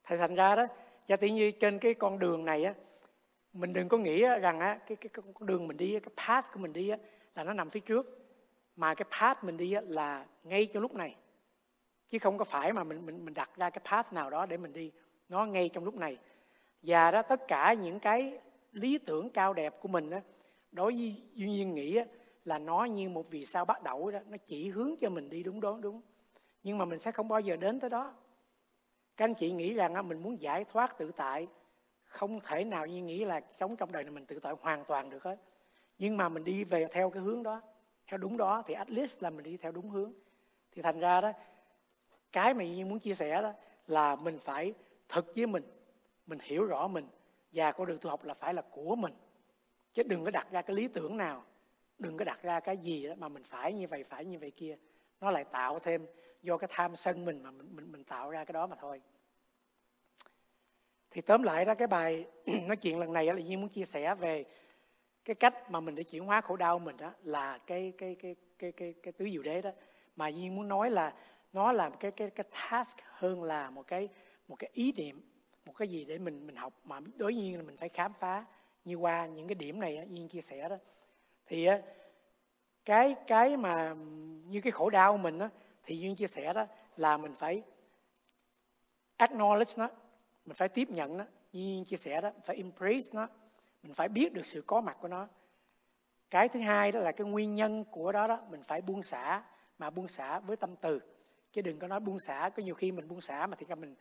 Thầy thành ra đó giả tỷ như trên cái con đường này á mình đừng có nghĩ rằng á cái cái con đường mình đi cái path của mình đi á là nó nằm phía trước. Mà cái path mình đi á là ngay trong lúc này. Chứ không có phải mà mình mình mình đặt ra cái path nào đó để mình đi. Nó ngay trong lúc này. Và đó tất cả những cái lý tưởng cao đẹp của mình á đối với duy nhiên nghĩ á, là nó như một vì sao bắt đầu đó nó chỉ hướng cho mình đi đúng đó đúng nhưng mà mình sẽ không bao giờ đến tới đó. Các anh chị nghĩ rằng mình muốn giải thoát tự tại, không thể nào như nghĩ là sống trong đời này mình tự tại hoàn toàn được hết. Nhưng mà mình đi về theo cái hướng đó, theo đúng đó, thì at least là mình đi theo đúng hướng. Thì thành ra đó, cái mà như muốn chia sẻ đó là mình phải thực với mình mình hiểu rõ mình, và con đường tu học là phải là của mình. Chứ đừng có đặt ra cái lý tưởng nào, đừng có đặt ra cái gì đó mà mình phải như vậy, phải như vậy kia. Nó lại tạo thêm do cái tham sân mình mà mình mình, mình tạo ra cái đó mà thôi. Thì tóm lại đó cái bài nói chuyện lần này là Duyên muốn chia sẻ về cái cách mà mình để chuyển hóa khổ đau mình đó là cái cái cái cái cái cái tứ diệu đế đó. Mà Duyên muốn nói là nó là cái cái cái task hơn là một cái một cái ý niệm một cái gì để mình mình học. Mà đối nhiên là mình phải khám phá như qua những cái điểm này Duyên chia sẻ đó. Thì cái cái mà như cái khổ đau mình đó, thì Duyên chia sẻ đó là mình phải acknowledge nó, mình phải tiếp nhận nó. Duyên chia sẻ đó phải embrace nó, mình phải biết được sự có mặt của nó. Cái thứ hai đó là cái nguyên nhân của đó đó, mình phải buông xả, mà buông xả với tâm từ. Chứ đừng có nói buông xả, có nhiều khi mình buông xả mà thì ra mình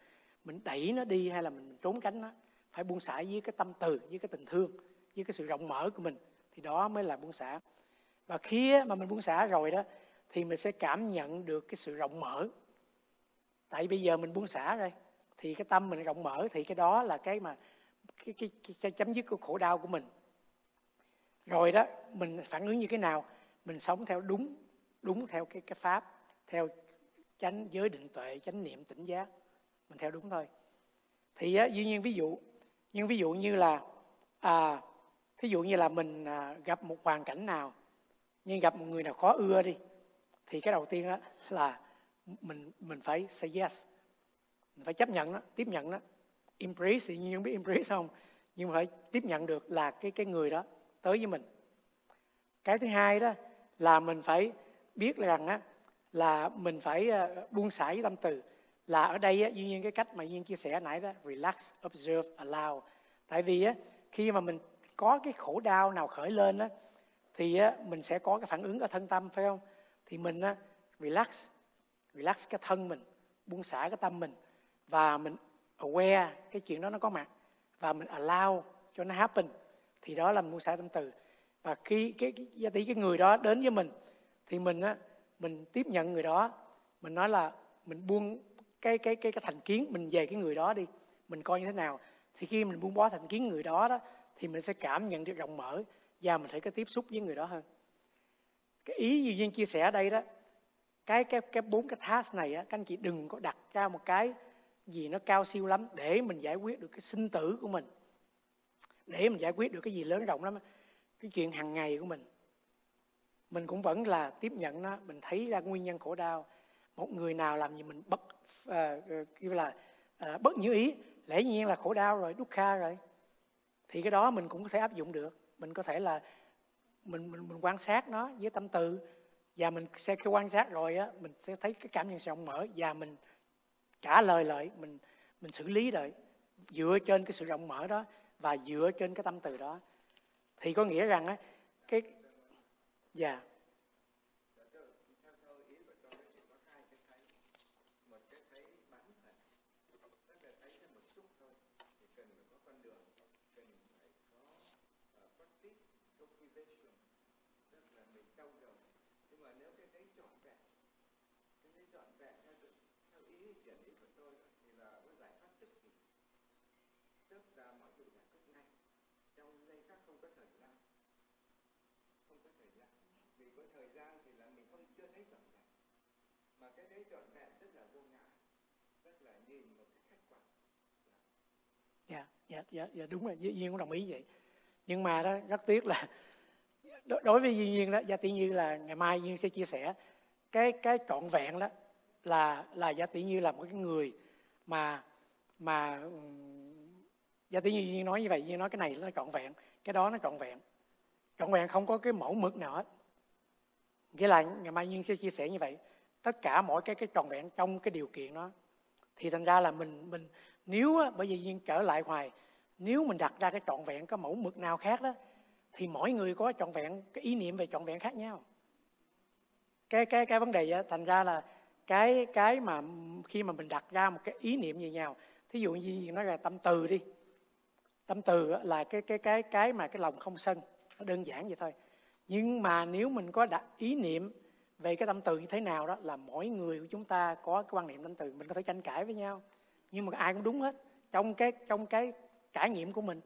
mình đẩy nó đi hay là mình trốn tránh nó. Phải buông xả với cái tâm từ, với cái tình thương, với cái sự rộng mở của mình. Thì đó mới là buông xả. Và khi mà mình buông xả rồi đó thì mình sẽ cảm nhận được cái sự rộng mở. Tại bây giờ mình buông xả rồi thì cái tâm mình rộng mở thì cái đó là cái mà cái, cái, cái, cái chấm dứt của khổ đau của mình. Rồi đó mình phản ứng như thế nào? Mình sống theo đúng đúng theo cái cái pháp theo chánh giới định tuệ chánh niệm tỉnh giác. Mình theo đúng thôi. Thì á, duy nhiên ví dụ nhưng ví dụ như là à, thí dụ như là mình à, gặp một hoàn cảnh nào nhưng gặp một người nào khó ưa đi thì cái đầu tiên á là mình mình phải say yes. Mình phải chấp nhận nó tiếp nhận nó embrace thì nhiên không biết embrace không nhưng mà phải tiếp nhận được là cái cái người đó tới với mình. Cái thứ hai đó là mình phải biết rằng á là mình phải ờ, buông xả với tâm từ. Là ở đây á, duy nhiên cái cách mà duy nhiên chia sẻ nãy đó relax observe allow. Tại vì á khi mà mình có cái khổ đau nào khởi lên á thì á, mình sẽ có cái phản ứng ở thân tâm phải không? Thì mình á, relax relax cái thân mình buông xả cái tâm mình và mình aware cái chuyện đó nó có mặt và mình allow cho nó happen. Thì đó là buông xả tâm từ. Và khi cái, cái gia tỷ cái người đó đến với mình thì mình á mình tiếp nhận người đó mình nói là mình buông cái cái cái cái thành kiến mình về cái người đó đi mình coi như thế nào. Thì khi mình buông bỏ thành kiến người đó đó thì mình sẽ cảm nhận được rộng mở và mình sẽ có tiếp xúc với người đó hơn cái ý duy duyên chia sẻ ở đây đó cái cái cái bốn cái task này á các anh chị đừng có đặt ra một cái gì nó cao siêu lắm để mình giải quyết được cái sinh tử của mình. Để mình giải quyết được cái gì lớn rộng lắm cái chuyện hàng ngày của mình. Mình cũng vẫn là tiếp nhận nó mình thấy ra nguyên nhân khổ đau. Một người nào làm gì mình bất uh, kêu là uh, bất như ý lẽ nhiên là khổ đau rồi đúc kha rồi. Thì cái đó mình cũng có thể áp dụng được. Mình có thể là mình mình, mình quan sát nó với tâm từ và mình sẽ khi quan sát rồi á mình sẽ thấy cái cảm nhận sẽ rộng mở và mình trả lời lại mình mình xử lý lại dựa trên cái sự rộng mở đó và dựa trên cái tâm từ đó thì có nghĩa rằng á cái dạ yeah. Đến rất là mình đau đầu nhưng mà nếu cái đấy trọn vẹn cái đấy trọn vẹn theo, theo ý triển ý của tôi thì là có giải pháp tức thì tức là mọi chuyện giải quyết ngay trong giây khác không có thời gian không có thời gian vì có thời gian thì là mình không chưa thấy trọn vẹn mà cái đấy trọn vẹn rất là vô ngã rất là nhìn một cái khách quan dạ dạ dạ đúng rồi dĩ nhiên cũng đồng ý vậy. Nhưng mà đó rất tiếc là đối với duy nhiên đó, gia tỷ như là ngày mai duyên sẽ chia sẻ. Cái cái trọn vẹn đó là là gia tỷ như là một cái người mà mà gia tỷ như duyên nói như vậy duyên nói cái này nó trọn vẹn, cái đó nó trọn vẹn. Trọn vẹn không có cái mẫu mực nào hết. Nghĩa là ngày mai duyên sẽ chia sẻ như vậy. Tất cả mọi cái cái trọn vẹn trong cái điều kiện đó. Thì thành ra là mình mình, nếu bởi vì duyên trở lại hoài, nếu mình đặt ra cái trọn vẹn, cái mẫu mực nào khác đó thì mỗi người có trọn vẹn cái ý niệm về trọn vẹn khác nhau. Cái cái cái vấn đề đó, thành ra là cái cái mà khi mà mình đặt ra một cái ý niệm như nhau thí dụ như nói là tâm từ đi. Tâm từ là cái cái cái cái mà cái lòng không sân nó đơn giản vậy thôi. Nhưng mà nếu mình có đặt ý niệm về cái tâm từ như thế nào đó là mỗi người của chúng ta có cái quan niệm tâm từ mình có thể tranh cãi với nhau. Nhưng mà ai cũng đúng hết. Trong cái trong cái trải nghiệm của mình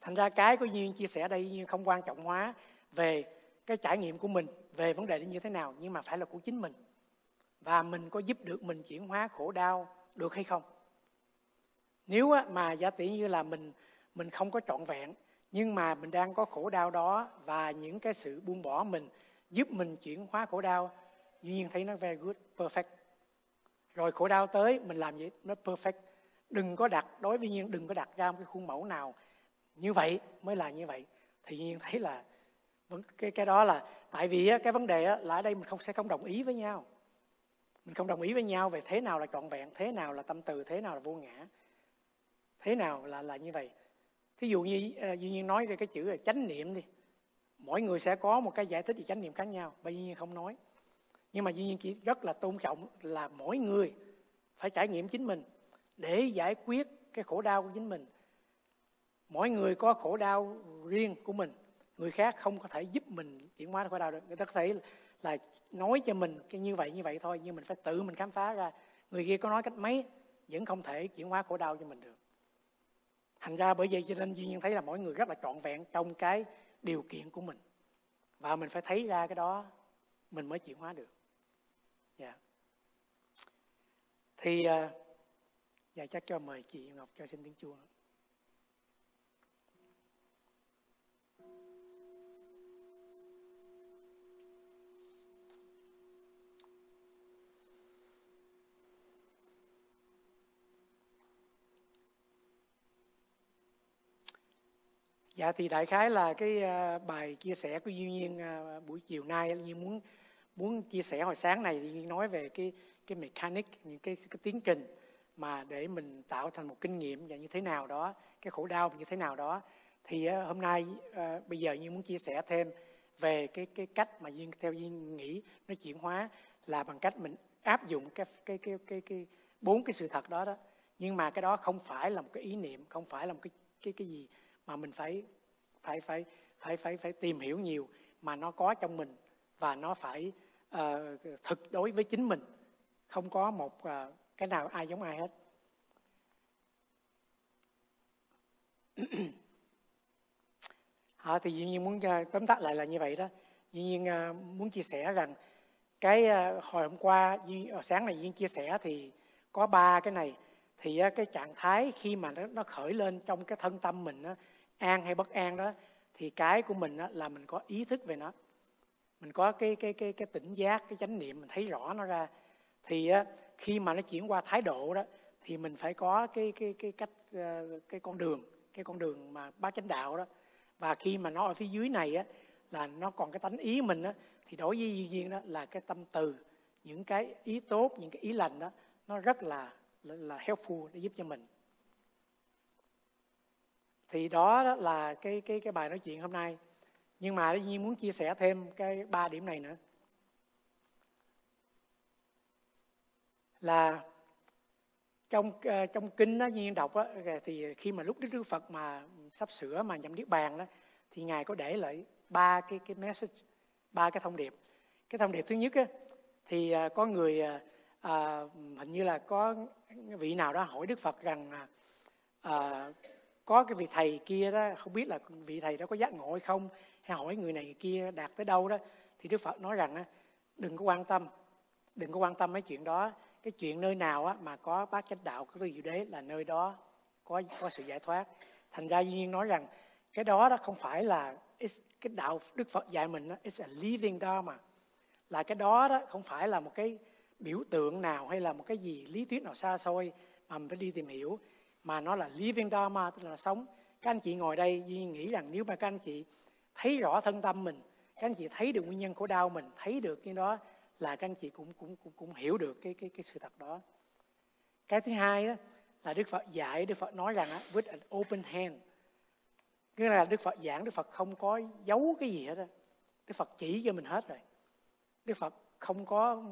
thành ra cái của duyên chia sẻ đây duyên không quan trọng hóa về cái trải nghiệm của mình, về vấn đề như thế nào, nhưng mà phải là của chính mình. Và mình có giúp được mình chuyển hóa khổ đau được hay không? Nếu mà giả tỷ như là mình mình không có trọn vẹn, nhưng mà mình đang có khổ đau đó và những cái sự buông bỏ mình giúp mình chuyển hóa khổ đau duyên thấy nó very good, perfect. Rồi khổ đau tới mình làm gì nó perfect. Đừng có đặt, đối với nhiên đừng có đặt ra một cái khuôn mẫu nào như vậy mới là như vậy. Thì nhiên thấy là cái cái đó là, tại vì cái vấn đề là ở đây mình không sẽ không đồng ý với nhau. Mình không đồng ý với nhau về thế nào là trọn vẹn, thế nào là tâm từ, thế nào là vô ngã. Thế nào là là như vậy. Thí dụ như ờ, duy nhiên nói về cái chữ là chánh niệm đi. Mỗi người sẽ có một cái giải thích về chánh niệm khác nhau bây duy nhiên không nói. Nhưng mà duy nhiên chỉ rất là tôn trọng là mỗi người phải trải nghiệm chính mình để giải quyết cái khổ đau của chính mình mỗi người có khổ đau riêng của mình. Người khác không có thể giúp mình chuyển hóa khổ đau được. Người ta có thể là nói cho mình cái như vậy như vậy thôi, nhưng mình phải tự mình khám phá ra. Người kia có nói cách mấy, vẫn không thể chuyển hóa khổ đau cho mình được. Thành ra bởi vậy cho nên duy nhiên thấy là mỗi người rất là trọn vẹn trong cái điều kiện của mình. Và mình phải thấy ra cái đó, mình mới chuyển hóa được. Dạ. Thì à, dạ chắc cho mời chị ngọc cho xin tiếng chuông dạ thì đại khái là cái uh, bài chia sẻ của duy nhiên uh, buổi chiều nay như muốn muốn chia sẻ hồi sáng này thì nói về cái cái mechanic những cái cái tiến trình mà để mình tạo thành một kinh nghiệm và như thế nào đó cái khổ đau như thế nào đó. Thì uh, hôm nay uh, bây giờ như muốn chia sẻ thêm về cái cái cách mà duyên theo duyên nghĩ nó chuyển hóa là bằng cách mình áp dụng cái cái cái cái cái bốn cái sự thật đó đó. Nhưng mà cái đó không phải là một cái ý niệm không phải là một cái cái cái gì mà mình phải phải phải phải phải phải tìm hiểu nhiều mà nó có trong mình và nó phải uh, thực đối với chính mình. Không có một uh, cái nào ai giống ai hết. À, thì dĩ nhiên muốn uh, tóm tắt lại là như vậy đó. Dĩ nhiên uh, muốn chia sẻ rằng cái uh, hồi hôm qua uh, sáng này duyên chia sẻ thì có ba cái này. Thì uh, cái trạng thái khi mà nó, nó khởi lên trong cái thân tâm mình uh, an hay bất an đó thì cái của mình đó là mình có ý thức về nó. Mình có cái cái cái cái tỉnh giác cái chánh niệm mình thấy rõ nó ra. Thì á, khi mà nó chuyển qua thái độ đó thì mình phải có cái cái cái cách ờ, cái con đường cái con đường mà ba chánh đạo đó. Và khi mà nó ở phía dưới này á là nó còn cái tánh ý mình á thì đối với duy duyên đó là cái tâm từ những cái ý tốt những cái ý lành đó nó rất là là, là helpful để giúp cho mình thì đó là cái cái cái bài nói chuyện hôm nay. Nhưng mà dĩ nhiên muốn chia sẻ thêm cái ba điểm này nữa. Là trong ờ, trong kinh đó nhiên đọc đó, thì khi mà lúc đức đức phật mà sắp sửa mà nhậm niết bàn đó thì ngài có để lại ba cái cái message ba cái thông điệp. Cái thông điệp thứ nhất á, thì ờ, có người à, hình như là có vị nào đó hỏi đức phật rằng à, có cái vị thầy kia đó không biết là vị thầy đó có giác ngộ hay không hay hỏi người này kia đạt tới đâu đó thì đức phật nói rằng đừng có quan tâm đừng có quan tâm mấy chuyện đó. Cái chuyện nơi nào á, mà có bát chánh đạo có tư diệu đế là nơi đó có có sự giải thoát. Thành ra duy nhiên nói rằng cái đó đó không phải là cái đạo đức phật dạy mình đó, it's a living dharma. Là cái đó đó không phải là một cái biểu tượng nào hay là một cái gì lý thuyết nào xa xôi mà mình phải đi tìm hiểu mà nó là living dharma tức là sống. Các anh chị ngồi đây duy nghĩ rằng nếu mà các anh chị thấy rõ thân tâm mình các anh chị thấy được nguyên nhân của đau mình thấy được cái đó là các anh chị cũng cũng cũng, cũng hiểu được cái cái cái sự thật đó. Cái thứ hai đó là Đức Phật dạy Đức Phật nói rằng á, with an open hand. Cái là Đức Phật giảng Đức Phật không có giấu cái gì hết á. Đức Phật chỉ cho mình hết rồi. Đức Phật không có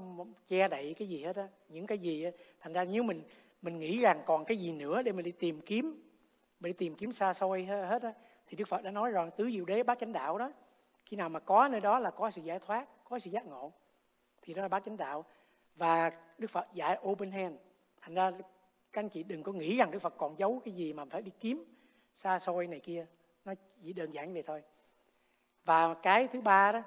che đậy cái gì hết á. Những cái gì á. thành ra nếu mình mình nghĩ rằng còn cái gì nữa để mình đi tìm kiếm mình đi tìm kiếm xa xôi hết á. Thì Đức Phật đã nói rằng tứ diệu đế bát chánh đạo đó khi nào mà có nơi đó là có sự giải thoát có sự giác ngộ thì đó là bát chánh đạo. Và Đức Phật dạy open hand. Thành ra các anh chị đừng có nghĩ rằng Đức Phật còn giấu cái gì mà phải đi kiếm xa xôi này kia. Nó chỉ đơn giản vậy thôi. Và cái thứ ba đó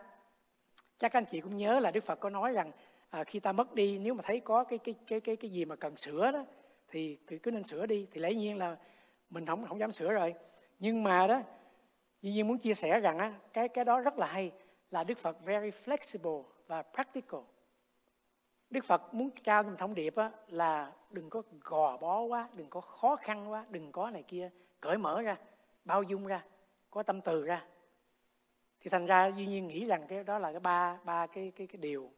chắc các anh chị cũng nhớ là Đức Phật có nói rằng à, khi ta mất đi nếu mà thấy có cái cái cái cái cái gì mà cần sửa đó thì cứ nên sửa đi thì lẽ nhiên là mình không không dám sửa rồi nhưng mà đó Duy nhiên muốn chia sẻ rằng á, cái cái đó rất là hay là Đức Phật very flexible và practical. Đức Phật muốn trao mình thông điệp á, là đừng có gò bó quá, đừng có khó khăn quá, đừng có này kia, cởi mở ra, bao dung ra, có tâm từ ra. Thì thành ra duy nhiên nghĩ rằng cái đó là cái ba ba cái cái cái điều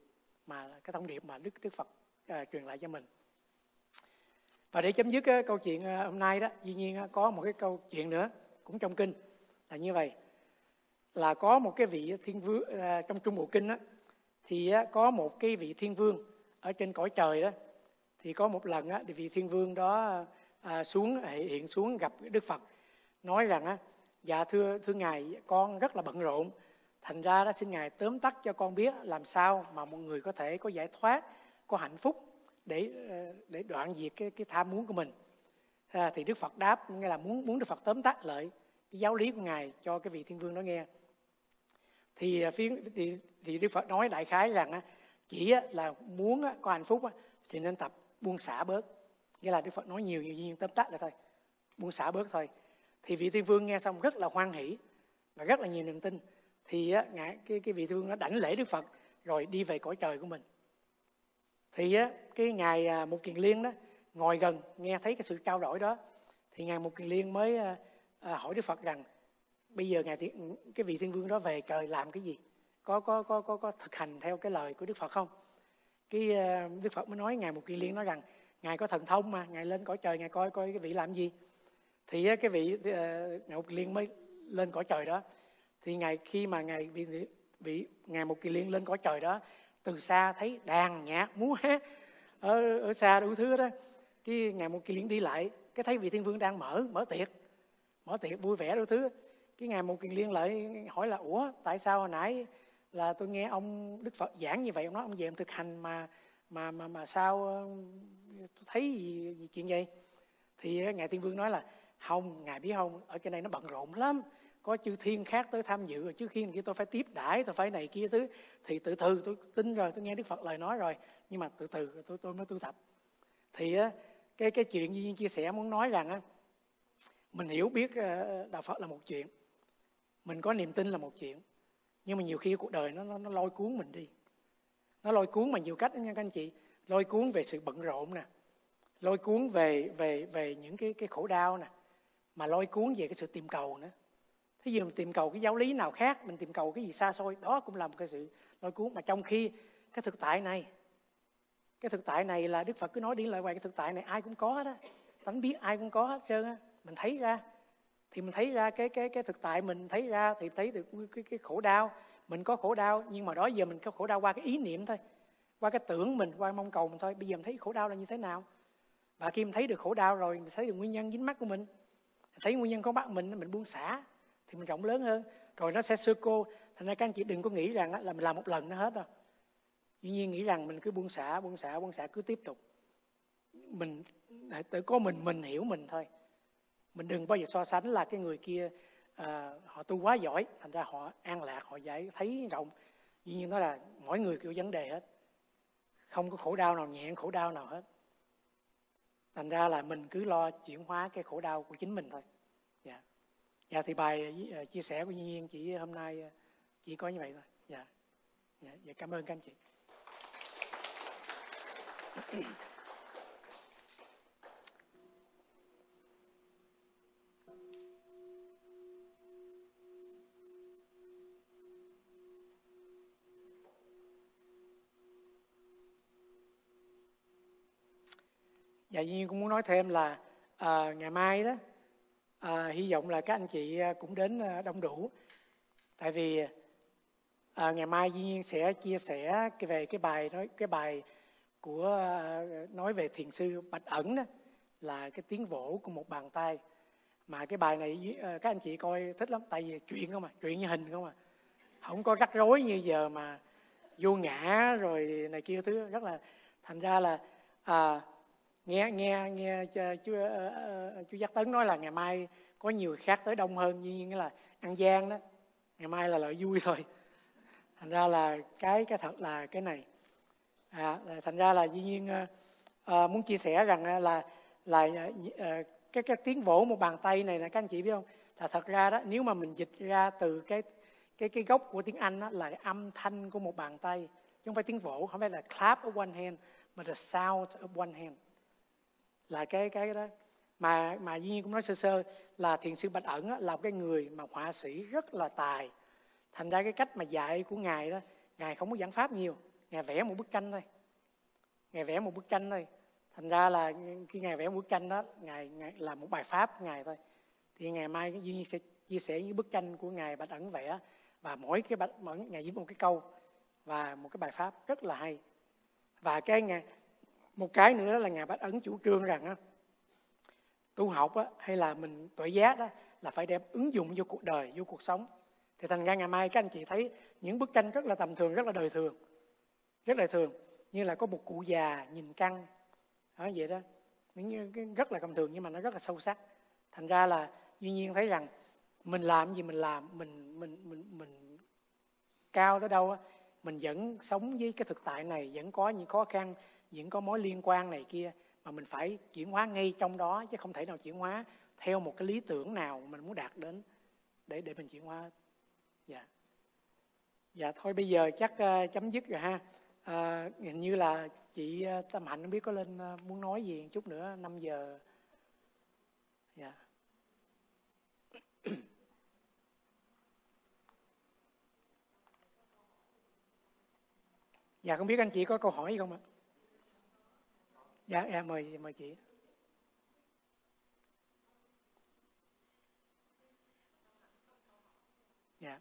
mà cái thông điệp mà Đức Đức Phật uh, truyền lại cho mình. Và để chấm dứt câu chuyện à, hôm nay đó, dĩ nhiên có một cái câu chuyện nữa cũng trong kinh là như vậy. Là có một cái vị thiên vương à, trong trung bộ kinh á, thì có một cái vị thiên vương ở trên cõi trời đó thì có một lần á, thì vị thiên vương đó à, xuống hiện xuống gặp đức phật nói rằng á, dạ thưa thưa ngài con rất là bận rộn thành ra đó xin ngài tóm tắt cho con biết làm sao mà một người có thể có giải thoát có hạnh phúc để ờ, để đoạn diệt cái cái tham muốn của mình. À, thì đức phật đáp nghĩa là muốn muốn đức phật tóm tắt lại cái giáo lý của ngài cho cái vị thiên vương đó nghe. Thì ờ, phía thì, thì đức phật nói đại khái rằng chỉ là muốn có hạnh phúc thì nên tập buông xả bớt. Nghĩa là đức phật nói nhiều nhiều nhiên tóm tắt là thôi buông xả bớt thôi. Thì vị thiên vương nghe xong rất là hoan hỷ và rất là nhiều niềm tin. Thì ngài cái cái vị thiên vương nó đảnh lễ đức phật rồi đi về cõi trời của mình. Thì cái ngài à, một kiền liên đó, ngồi gần, nghe thấy cái sự trao đổi đó, thì ngài một kiền liên mới à, à, hỏi đức phật rằng, bây giờ ngài cái vị thiên vương đó về trời làm cái gì? Có có có có có thực hành theo cái lời của đức phật không? Cái đức phật mới nói ngài một kiền liên nói rằng, ngài có thần thông mà, ngài lên cõi trời, ngài coi coi cái vị làm gì? Thì cái vị ngài một kiền liên mới lên cõi trời đó, thì ngài khi mà ngài bị bị ngài một kiền liên lên cõi trời đó, từ xa thấy đàn nhạc múa hát ở ở xa đủ thứ đó cái ngày một kiện liên đi lại cái thấy vị thiên vương đang mở mở tiệc mở tiệc vui vẻ đủ thứ. Cái ngày một kiền liên lại hỏi là ủa tại sao hồi nãy là tôi nghe ông đức phật giảng như vậy? Ông nói ông về ông thực hành mà mà mà mà sao ờ, tôi thấy gì, gì chuyện vậy? Thì ờ, ngài tiên vương nói là không ngài biết không ở trên đây nó bận rộn lắm có chư thiên khác tới tham dự rồi chứ khi kia tôi phải tiếp đãi tôi phải này kia thứ. Thì từ từ tôi tin rồi tôi nghe đức phật lời nói rồi. Nhưng mà từ từ tôi tôi mới tu tập. Thì cái cái chuyện duy nhiên chia sẻ muốn nói rằng á mình hiểu biết ờ, đạo phật là một chuyện. Mình có niềm tin là một chuyện. Nhưng mà nhiều khi cuộc đời nó, nó, nó lôi cuốn mình đi. Nó lôi cuốn mà nhiều cách nha các anh chị. Lôi cuốn về sự bận rộn nè. Lôi cuốn về về về những cái cái khổ đau nè. Mà lôi cuốn về cái sự tìm cầu nữa thế giờ mình tìm cầu cái giáo lý nào khác mình tìm cầu cái gì xa xôi đó cũng là một cái sự lôi cuốn. Mà trong khi cái thực tại này cái thực tại này là đức phật cứ nói đi lại hoài cái thực tại này ai cũng có đó tánh biết ai cũng có hết trơn á. Mình thấy ra thì mình thấy ra cái cái cái thực tại mình thấy ra thì thấy được cái, cái khổ đau. Mình có khổ đau nhưng mà đó giờ mình có khổ đau qua cái ý niệm thôi qua cái tưởng mình qua mong cầu mình thôi. Bây giờ mình thấy khổ đau là như thế nào? Và khi mình thấy được khổ đau rồi mình thấy được nguyên nhân dính mắt của mình. Thấy nguyên nhân có mắt mình mình buông xả thì mình rộng lớn hơn. Rồi nó sẽ sơ cô. Thành ra các anh chị đừng có nghĩ rằng là mình làm một lần nó hết đâu. Dĩ nhiên nghĩ rằng mình cứ buông xả buông xả buông xả cứ tiếp tục. Mình tự có mình mình hiểu mình thôi. Mình đừng bao giờ so sánh là cái người kia à, họ tu quá giỏi thành ra họ an lạc họ giải thấy rộng. Dĩ nhiên đó là mỗi người kiểu vấn đề hết. Không có khổ đau nào nhẹ khổ đau nào hết. Thành ra là mình cứ lo chuyển hóa cái khổ đau của chính mình thôi dạ thì bài uh, chia sẻ của nhiên nhiên chỉ hôm nay uh, chỉ có như vậy thôi. Dạ. Dạ, dạ cảm ơn các anh chị. Dạ nhiên cũng muốn nói thêm là à, ngày mai đó à, hy vọng là các anh chị à, cũng đến à, đông đủ. Tại vì à, ngày mai Duyên sẽ chia sẻ về cái bài nói cái bài của à, nói về thiền sư Bạch Ẩn đó là cái tiếng vỗ của một bàn tay mà cái bài này các anh chị coi thích lắm tại vì chuyện không à chuyện như hình không à không có rắc rối như giờ mà vô ngã rồi này kia thứ rất là thành ra là à, nghe nghe nghe ờ, chú ờ, ờ, chú giác tấn nói là ngày mai có nhiều khác tới đông hơn như là ăn gian đó. Ngày mai là lợi vui thôi. Thành ra là cái cái thật là cái này. À, thành ra là duy nhiên à, muốn chia sẻ rằng là là à, cái cái tiếng vỗ một bàn tay này là các anh chị biết không? Là thật ra đó nếu mà mình dịch ra từ cái cái cái gốc của tiếng Anh đó, là cái âm thanh của một bàn tay chứ không phải tiếng vỗ không phải là clap of one hand mà là sound of one hand là cái cái đó. Mà mà duy nhiên cũng nói sơ sơ là thiền sư bạch ẩn là một cái người mà họa sĩ rất là tài. Thành ra cái cách mà dạy của ngài đó ngài không có giảng pháp nhiều ngài vẽ một bức tranh thôi. Ngài vẽ một bức tranh thôi. Thành ra là khi ngài vẽ một bức tranh đó ngài, ngài là một bài pháp của ngài thôi. Thì ngày mai duy nhiên sẽ chia sẻ những bức tranh của ngài bạch ẩn vẽ và mỗi cái bạch ẩn ngài viết một cái câu và một cái bài pháp rất là hay. Và cái ngài một cái nữa là ngài bách ấn chủ trương rằng á, tu học á, hay là mình tuệ giác đó là phải đem ứng dụng vô cuộc đời vô cuộc sống. Thì thành ra ngày mai các anh chị thấy những bức tranh rất là tầm thường rất là đời thường rất đời thường. Như là có một cụ già nhìn căng, đó vậy đó. Những rất là tầm thường nhưng mà nó rất là sâu sắc. Thành ra là duy nhiên thấy rằng mình làm gì mình làm mình mình mình mình cao tới đâu á mình vẫn sống với cái thực tại này vẫn có những khó khăn những có mối liên quan này kia mà mình phải chuyển hóa ngay trong đó chứ không thể nào chuyển hóa theo một cái lý tưởng nào mình muốn đạt đến để để mình chuyển hóa. Dạ. Dạ thôi bây giờ chắc uh, chấm dứt rồi ha. À, hình như là chị uh, tâm hạnh không biết có lên uh, muốn nói gì một chút nữa 5 giờ. Dạ. Dạ không biết anh chị có câu hỏi gì không ạ? Dạ em mời mời chị dạ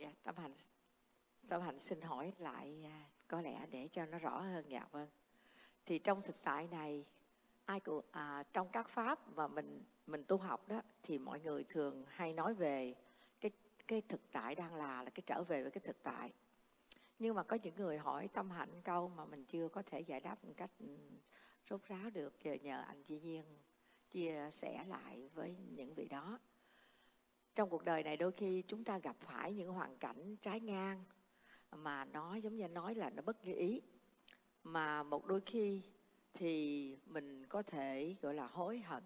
Dạ, Tâm Hạnh, Tâm Hạnh xin hỏi lại à, có lẽ để cho nó rõ hơn dạ vâng. Thì trong thực tại này, ai cũng à, trong các pháp mà mình mình tu học đó thì mọi người thường hay nói về cái cái thực tại đang là là cái trở về với cái thực tại. Nhưng mà có những người hỏi Tâm Hạnh câu mà mình chưa có thể giải đáp một cách ừ, rốt ráo được nhờ, anh chị Nhiên chia sẻ lại với những vị đó trong cuộc đời này đôi khi chúng ta gặp phải những hoàn cảnh trái ngang mà nó giống như nói là nó bất như ý. Mà một đôi khi thì mình có thể, gọi là, hối hận,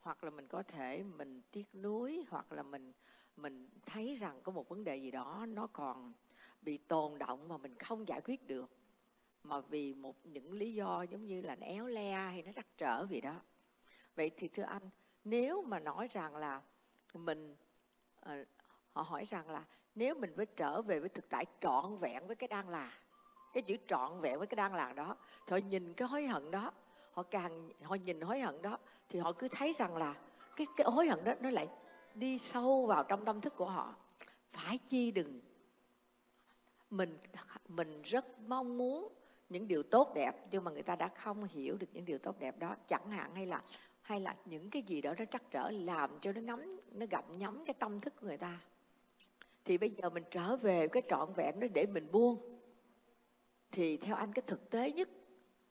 hoặc là mình có thể mình tiếc nuối, hoặc là mình mình thấy rằng có một vấn đề gì đó nó còn bị tồn động mà mình không giải quyết được. Mà vì một, những lý do giống như là nó éo le hay nó trắc trở gì đó. Vậy thì thưa anh, nếu mà nói rằng là mình Ờ, họ hỏi rằng là nếu mình mới trở về với thực tại trọn vẹn với cái đang là cái chữ trọn vẹn với cái đang là đó, thì họ nhìn cái hối hận đó, họ càng, họ nhìn hối hận đó, thì họ cứ thấy rằng là cái cái hối hận đó nó lại đi sâu vào trong tâm thức của họ. Phải chi đừng. Mình mình rất mong muốn những điều tốt đẹp, nhưng mà người ta đã không hiểu được những điều tốt đẹp đó. Chẳng hạn hay là hay là những cái gì đó nó trắc trở làm cho nó ngấm nó gặm nhắm cái tâm thức của người ta. Thì bây giờ mình trở về cái trọn vẹn đó để mình buông. Thì theo anh cái thực tế nhất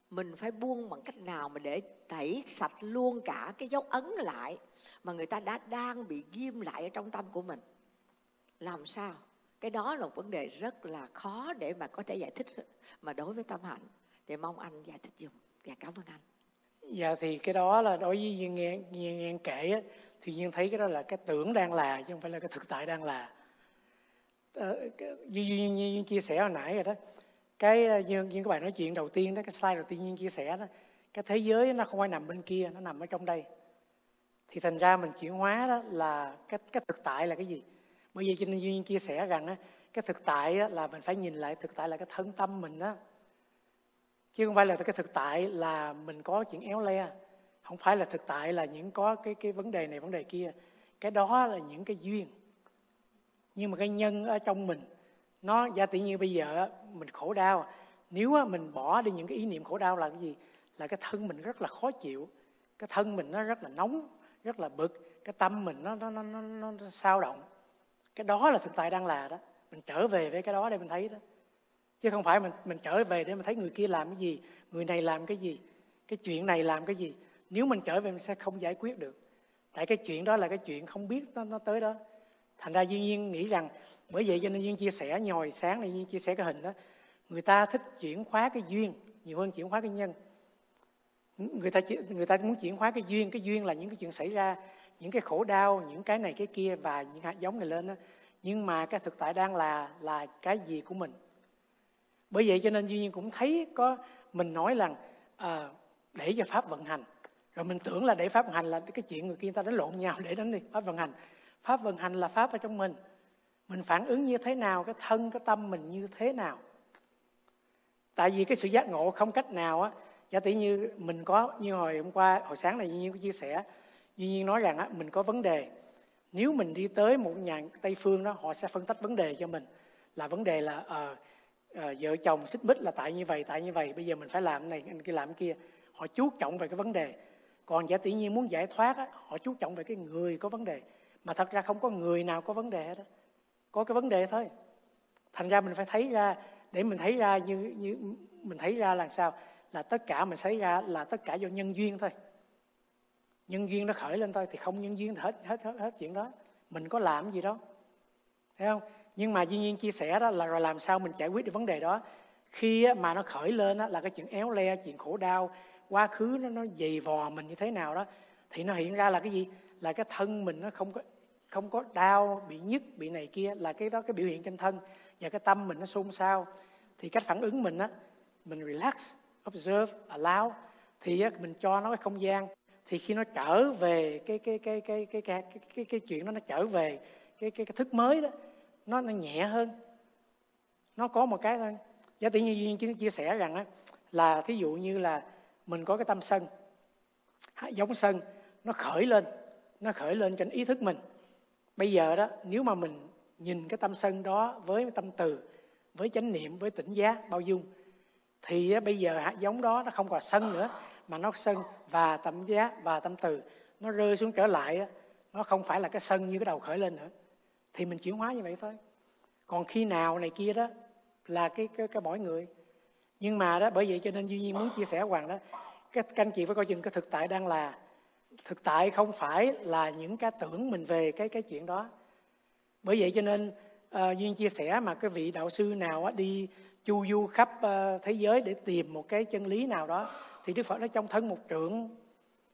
mình phải buông bằng cách nào mà để tẩy sạch luôn cả cái dấu ấn lại mà người ta đã đang bị ghim lại ở trong tâm của mình? Làm sao? Cái đó là một vấn đề rất là khó để mà có thể giải thích mà đối với tâm hạnh thì mong anh giải thích dùm và dạ, cảm ơn anh. Dạ thì cái đó là đối với duyên nghe nghe, nghe kể á, thì duyên thấy cái đó là cái tưởng đang là chứ không phải là cái thực tại đang là. Ờ, như duyên, duyên chia sẻ hồi nãy rồi đó cái ờ, như, như các bạn nói chuyện đầu tiên đó cái slide đầu tiên như chia sẻ đó cái thế giới nó không phải nằm bên kia nó nằm ở trong đây. Thì thành ra mình chuyển hóa đó là cái cái thực tại là cái gì? Bởi vì cho nên duyên chia sẻ rằng á cái thực tại á, là mình phải nhìn lại thực tại là cái thân tâm mình đó chứ không phải là cái thực tại là mình có chuyện éo le không phải là thực tại là những có cái cái vấn đề này vấn đề kia. Cái đó là những cái duyên. Nhưng mà cái nhân ở trong mình nó giả tự như bây giờ mình khổ đau. Nếu mình bỏ đi những cái ý niệm khổ đau là cái gì? Là cái thân mình rất là khó chịu. Cái thân mình nó rất là nóng rất là bực. Cái tâm mình nó nó nó nó, nó sao động. Cái đó là thực tại đang là đó. Mình trở về với cái đó để mình thấy đó. Chứ không phải mình mình trở về để mình thấy người kia làm cái gì người này làm cái gì cái chuyện này làm cái gì nếu mình trở về mình sẽ không giải quyết được. Tại cái chuyện đó là cái chuyện không biết nó, nó tới đó. Thành ra duy nhiên nghĩ rằng bởi vậy cho nên duyên chia sẻ nhồi sáng này duyên chia sẻ cái hình đó. Người ta thích chuyển hóa cái duyên nhiều hơn chuyển hóa cái nhân. Ừ, người ta người ta muốn chuyển hóa cái duyên cái duyên là những cái chuyện xảy ra những cái khổ đau những cái này cái kia và những hạt giống này lên đó. Nhưng mà cái thực tại đang là là cái gì của mình? Bởi vậy cho nên duy nhiên cũng thấy có mình nói rằng à, để cho pháp vận hành rồi mình tưởng là để pháp vận hành là cái chuyện người kia người ta đánh lộn nhau để đánh đi. Pháp vận hành. Pháp vận hành là pháp ở trong mình. Mình phản ứng như thế nào cái thân cái tâm mình như thế nào? Tại vì cái sự giác ngộ không cách nào á giả tỷ như mình có như hồi hôm qua hồi sáng này duy nhiên có chia sẻ duy nhiên nói rằng á mình có vấn đề. Nếu mình đi tới một nhà tây phương đó họ sẽ phân tích vấn đề cho mình. Là vấn đề là uh, uh, vợ chồng xích mích là tại như vậy tại như vậy bây giờ mình phải làm này anh kia làm cái kia. Họ chú trọng về cái vấn đề còn giả tự nhiên muốn giải thoát á, họ chú trọng về cái người có vấn đề. Mà thật ra không có người nào có vấn đề hết đó có cái vấn đề thôi. Thành ra mình phải thấy ra để mình thấy ra như như mình thấy ra là sao? Là tất cả mình thấy ra là tất cả do nhân duyên thôi. Nhân duyên nó khởi lên thôi thì không nhân duyên thì hết hết hết, hết chuyện đó. Mình có làm gì đâu thấy không? Nhưng mà duy nhiên chia sẻ đó là rồi làm sao mình giải quyết được vấn đề đó. Khi mà nó khởi lên đó, là cái chuyện éo le chuyện khổ đau quá khứ nó nó dày vò mình như thế nào đó thì nó hiện ra là cái gì? Là cái thân mình nó không có không có đau bị nhức bị này kia là cái đó cái biểu hiện trên thân. Và cái tâm mình nó xôn xao. Thì cách phản ứng mình á mình relax observe allow thì á, mình cho nó cái không gian. Thì khi nó trở về cái cái cái cái cái cái cái, cái, cái chuyện đó nó trở về cái cái, cái thức mới đó nó nó nhẹ hơn. Nó có một cái thôi. Giá tự như duyên chia sẻ rằng á là thí dụ như là mình có cái tâm sân. Giống sân nó khởi lên nó khởi lên trên ý thức mình. Bây giờ đó nếu mà mình nhìn cái tâm sân đó với tâm từ với chánh niệm với tỉnh giác bao dung thì bây giờ hạt giống đó nó không còn sân nữa mà nó sân và tâm giác và tâm từ. Nó rơi xuống trở lại nó không phải là cái sân như cái đầu khởi lên nữa. Thì mình chuyển hóa như vậy thôi. Còn khi nào này kia đó là cái cái, cái mỗi người nhưng mà đó bởi vậy cho nên duy nhiên muốn chia sẻ hoàng đó các, các anh chị phải coi chừng cái thực tại đang là thực tại không phải là những cái tưởng mình về cái cái chuyện đó. Bởi vậy cho nên ờ, uh, duyên chia sẻ mà cái vị đạo sư nào á, đi chu du khắp uh, thế giới để tìm một cái chân lý nào đó thì đức phật nó trong thân một trượng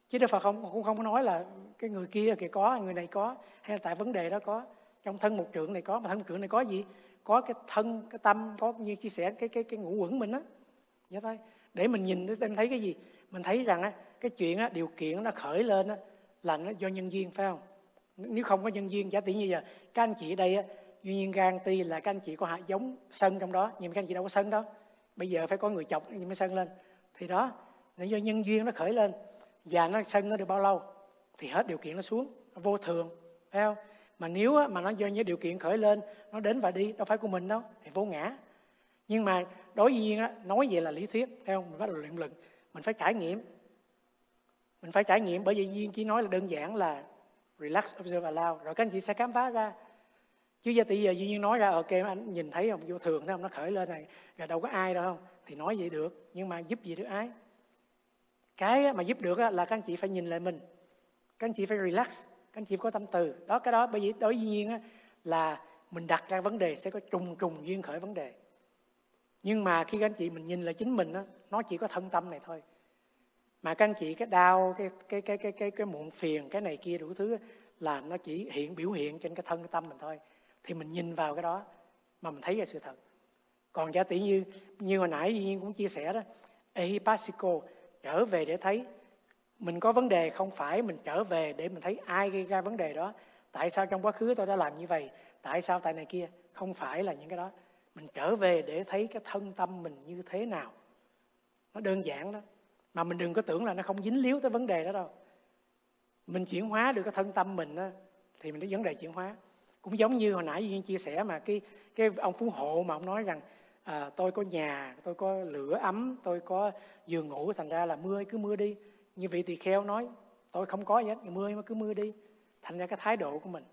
chứ đức phật không cũng không có nói là cái người kia kìa có người này có hay là tại vấn đề đó có. Trong thân một trượng này có mà thân một trượng này có gì? Có cái thân cái tâm có như chia sẻ cái cái cái ngũ quẩn mình á vậy thôi để mình nhìn để em thấy cái gì? Mình thấy rằng á cái chuyện á điều kiện nó khởi lên á là nó do nhân duyên phải không? Nếu không có nhân duyên giả tỷ như giờ các anh chị ở đây á duy nhiên gan ti là các anh chị có hạt giống sân trong đó nhưng các anh chị đâu có sân đó. bây giờ phải có người chọc nhưng mới sân lên. Thì đó là do nhân duyên nó khởi lên và nó sân nó được bao lâu thì hết điều kiện nó xuống nó vô thường phải không? Mà nếu á, mà nó do những điều kiện khởi lên nó đến và đi đâu phải của mình đâu thì vô ngã. Nhưng mà đối nhiên á, nói về là lý thuyết thấy không? Mình bắt đầu luyện lực, mình phải trải nghiệm. Mình phải trải nghiệm bởi vì duyên chỉ nói là đơn giản là relax, observe, allow. Rồi các anh chị sẽ khám phá ra. Chứ giờ tỷ giờ duy nhiên nói ra, ok anh nhìn thấy không vô thường thấy không, nó khởi lên này. Rồi đâu có ai đâu, không? Thì nói vậy được, nhưng mà giúp gì được ai? Cái mà giúp được là các anh chị phải nhìn lại mình. Các anh chị phải relax, các anh chị có tâm từ. Đó, cái đó, bởi vì đối với duyên là mình đặt ra vấn đề sẽ có trùng trùng duyên khởi vấn đề nhưng mà khi các anh chị mình nhìn là chính mình đó, nó chỉ có thân tâm này thôi. Mà các anh chị cái đau cái cái cái cái cái cái muộn phiền cái này kia đủ thứ là nó chỉ hiện biểu hiện trên cái thân cái tâm mình thôi. Thì mình nhìn vào cái đó mà mình thấy ra sự thật. Còn giả tỷ như như hồi nãy nhiên cũng chia sẻ đó ehipasico trở về để thấy. Mình có vấn đề không phải mình trở về để mình thấy ai gây ra vấn đề đó. Tại sao trong quá khứ tôi đã làm như vậy? Tại sao tại này kia? Không phải là những cái đó mình trở về để thấy cái thân tâm mình như thế nào. Nó đơn giản đó mà mình đừng có tưởng là nó không dính líu tới vấn đề đó đâu. Mình chuyển hóa được cái thân tâm mình đó, thì mình thấy vấn đề chuyển hóa. Cũng giống như hồi nãy duyên chia sẻ mà cái cái ông phú hộ mà ông nói rằng à, tôi có nhà tôi có lửa ấm tôi có giường ngủ thành ra là mưa cứ mưa đi. Như vị tỳ kheo nói tôi không có gì hết mưa mà cứ mưa đi. Thành ra cái thái độ của mình.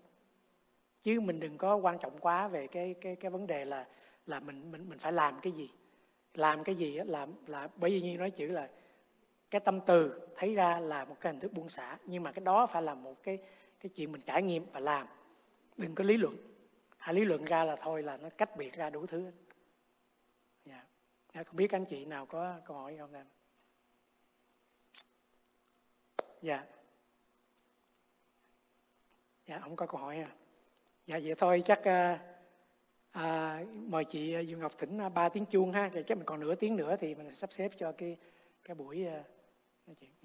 Chứ mình đừng có quan trọng quá về cái cái cái vấn đề là là mình mình mình phải làm cái gì? Làm cái gì là làm là bởi vì như nói chữ là cái tâm từ thấy ra là một cái hình thức buông xả nhưng mà cái đó phải là một cái cái chuyện mình trải nghiệm và làm. Đừng có lý luận. Hay lý luận ra là thôi là nó cách biệt ra đủ thứ dạ. dạ không biết anh chị nào có câu hỏi không em? Dạ. Dạ không có câu hỏi à dạ vậy thôi chắc uh, à, mời chị à, Dương Ngọc thỉnh à, ba tiếng chuông ha rồi chắc mình còn nửa tiếng nữa thì mình sắp xếp cho cái cái buổi à, nói chuyện.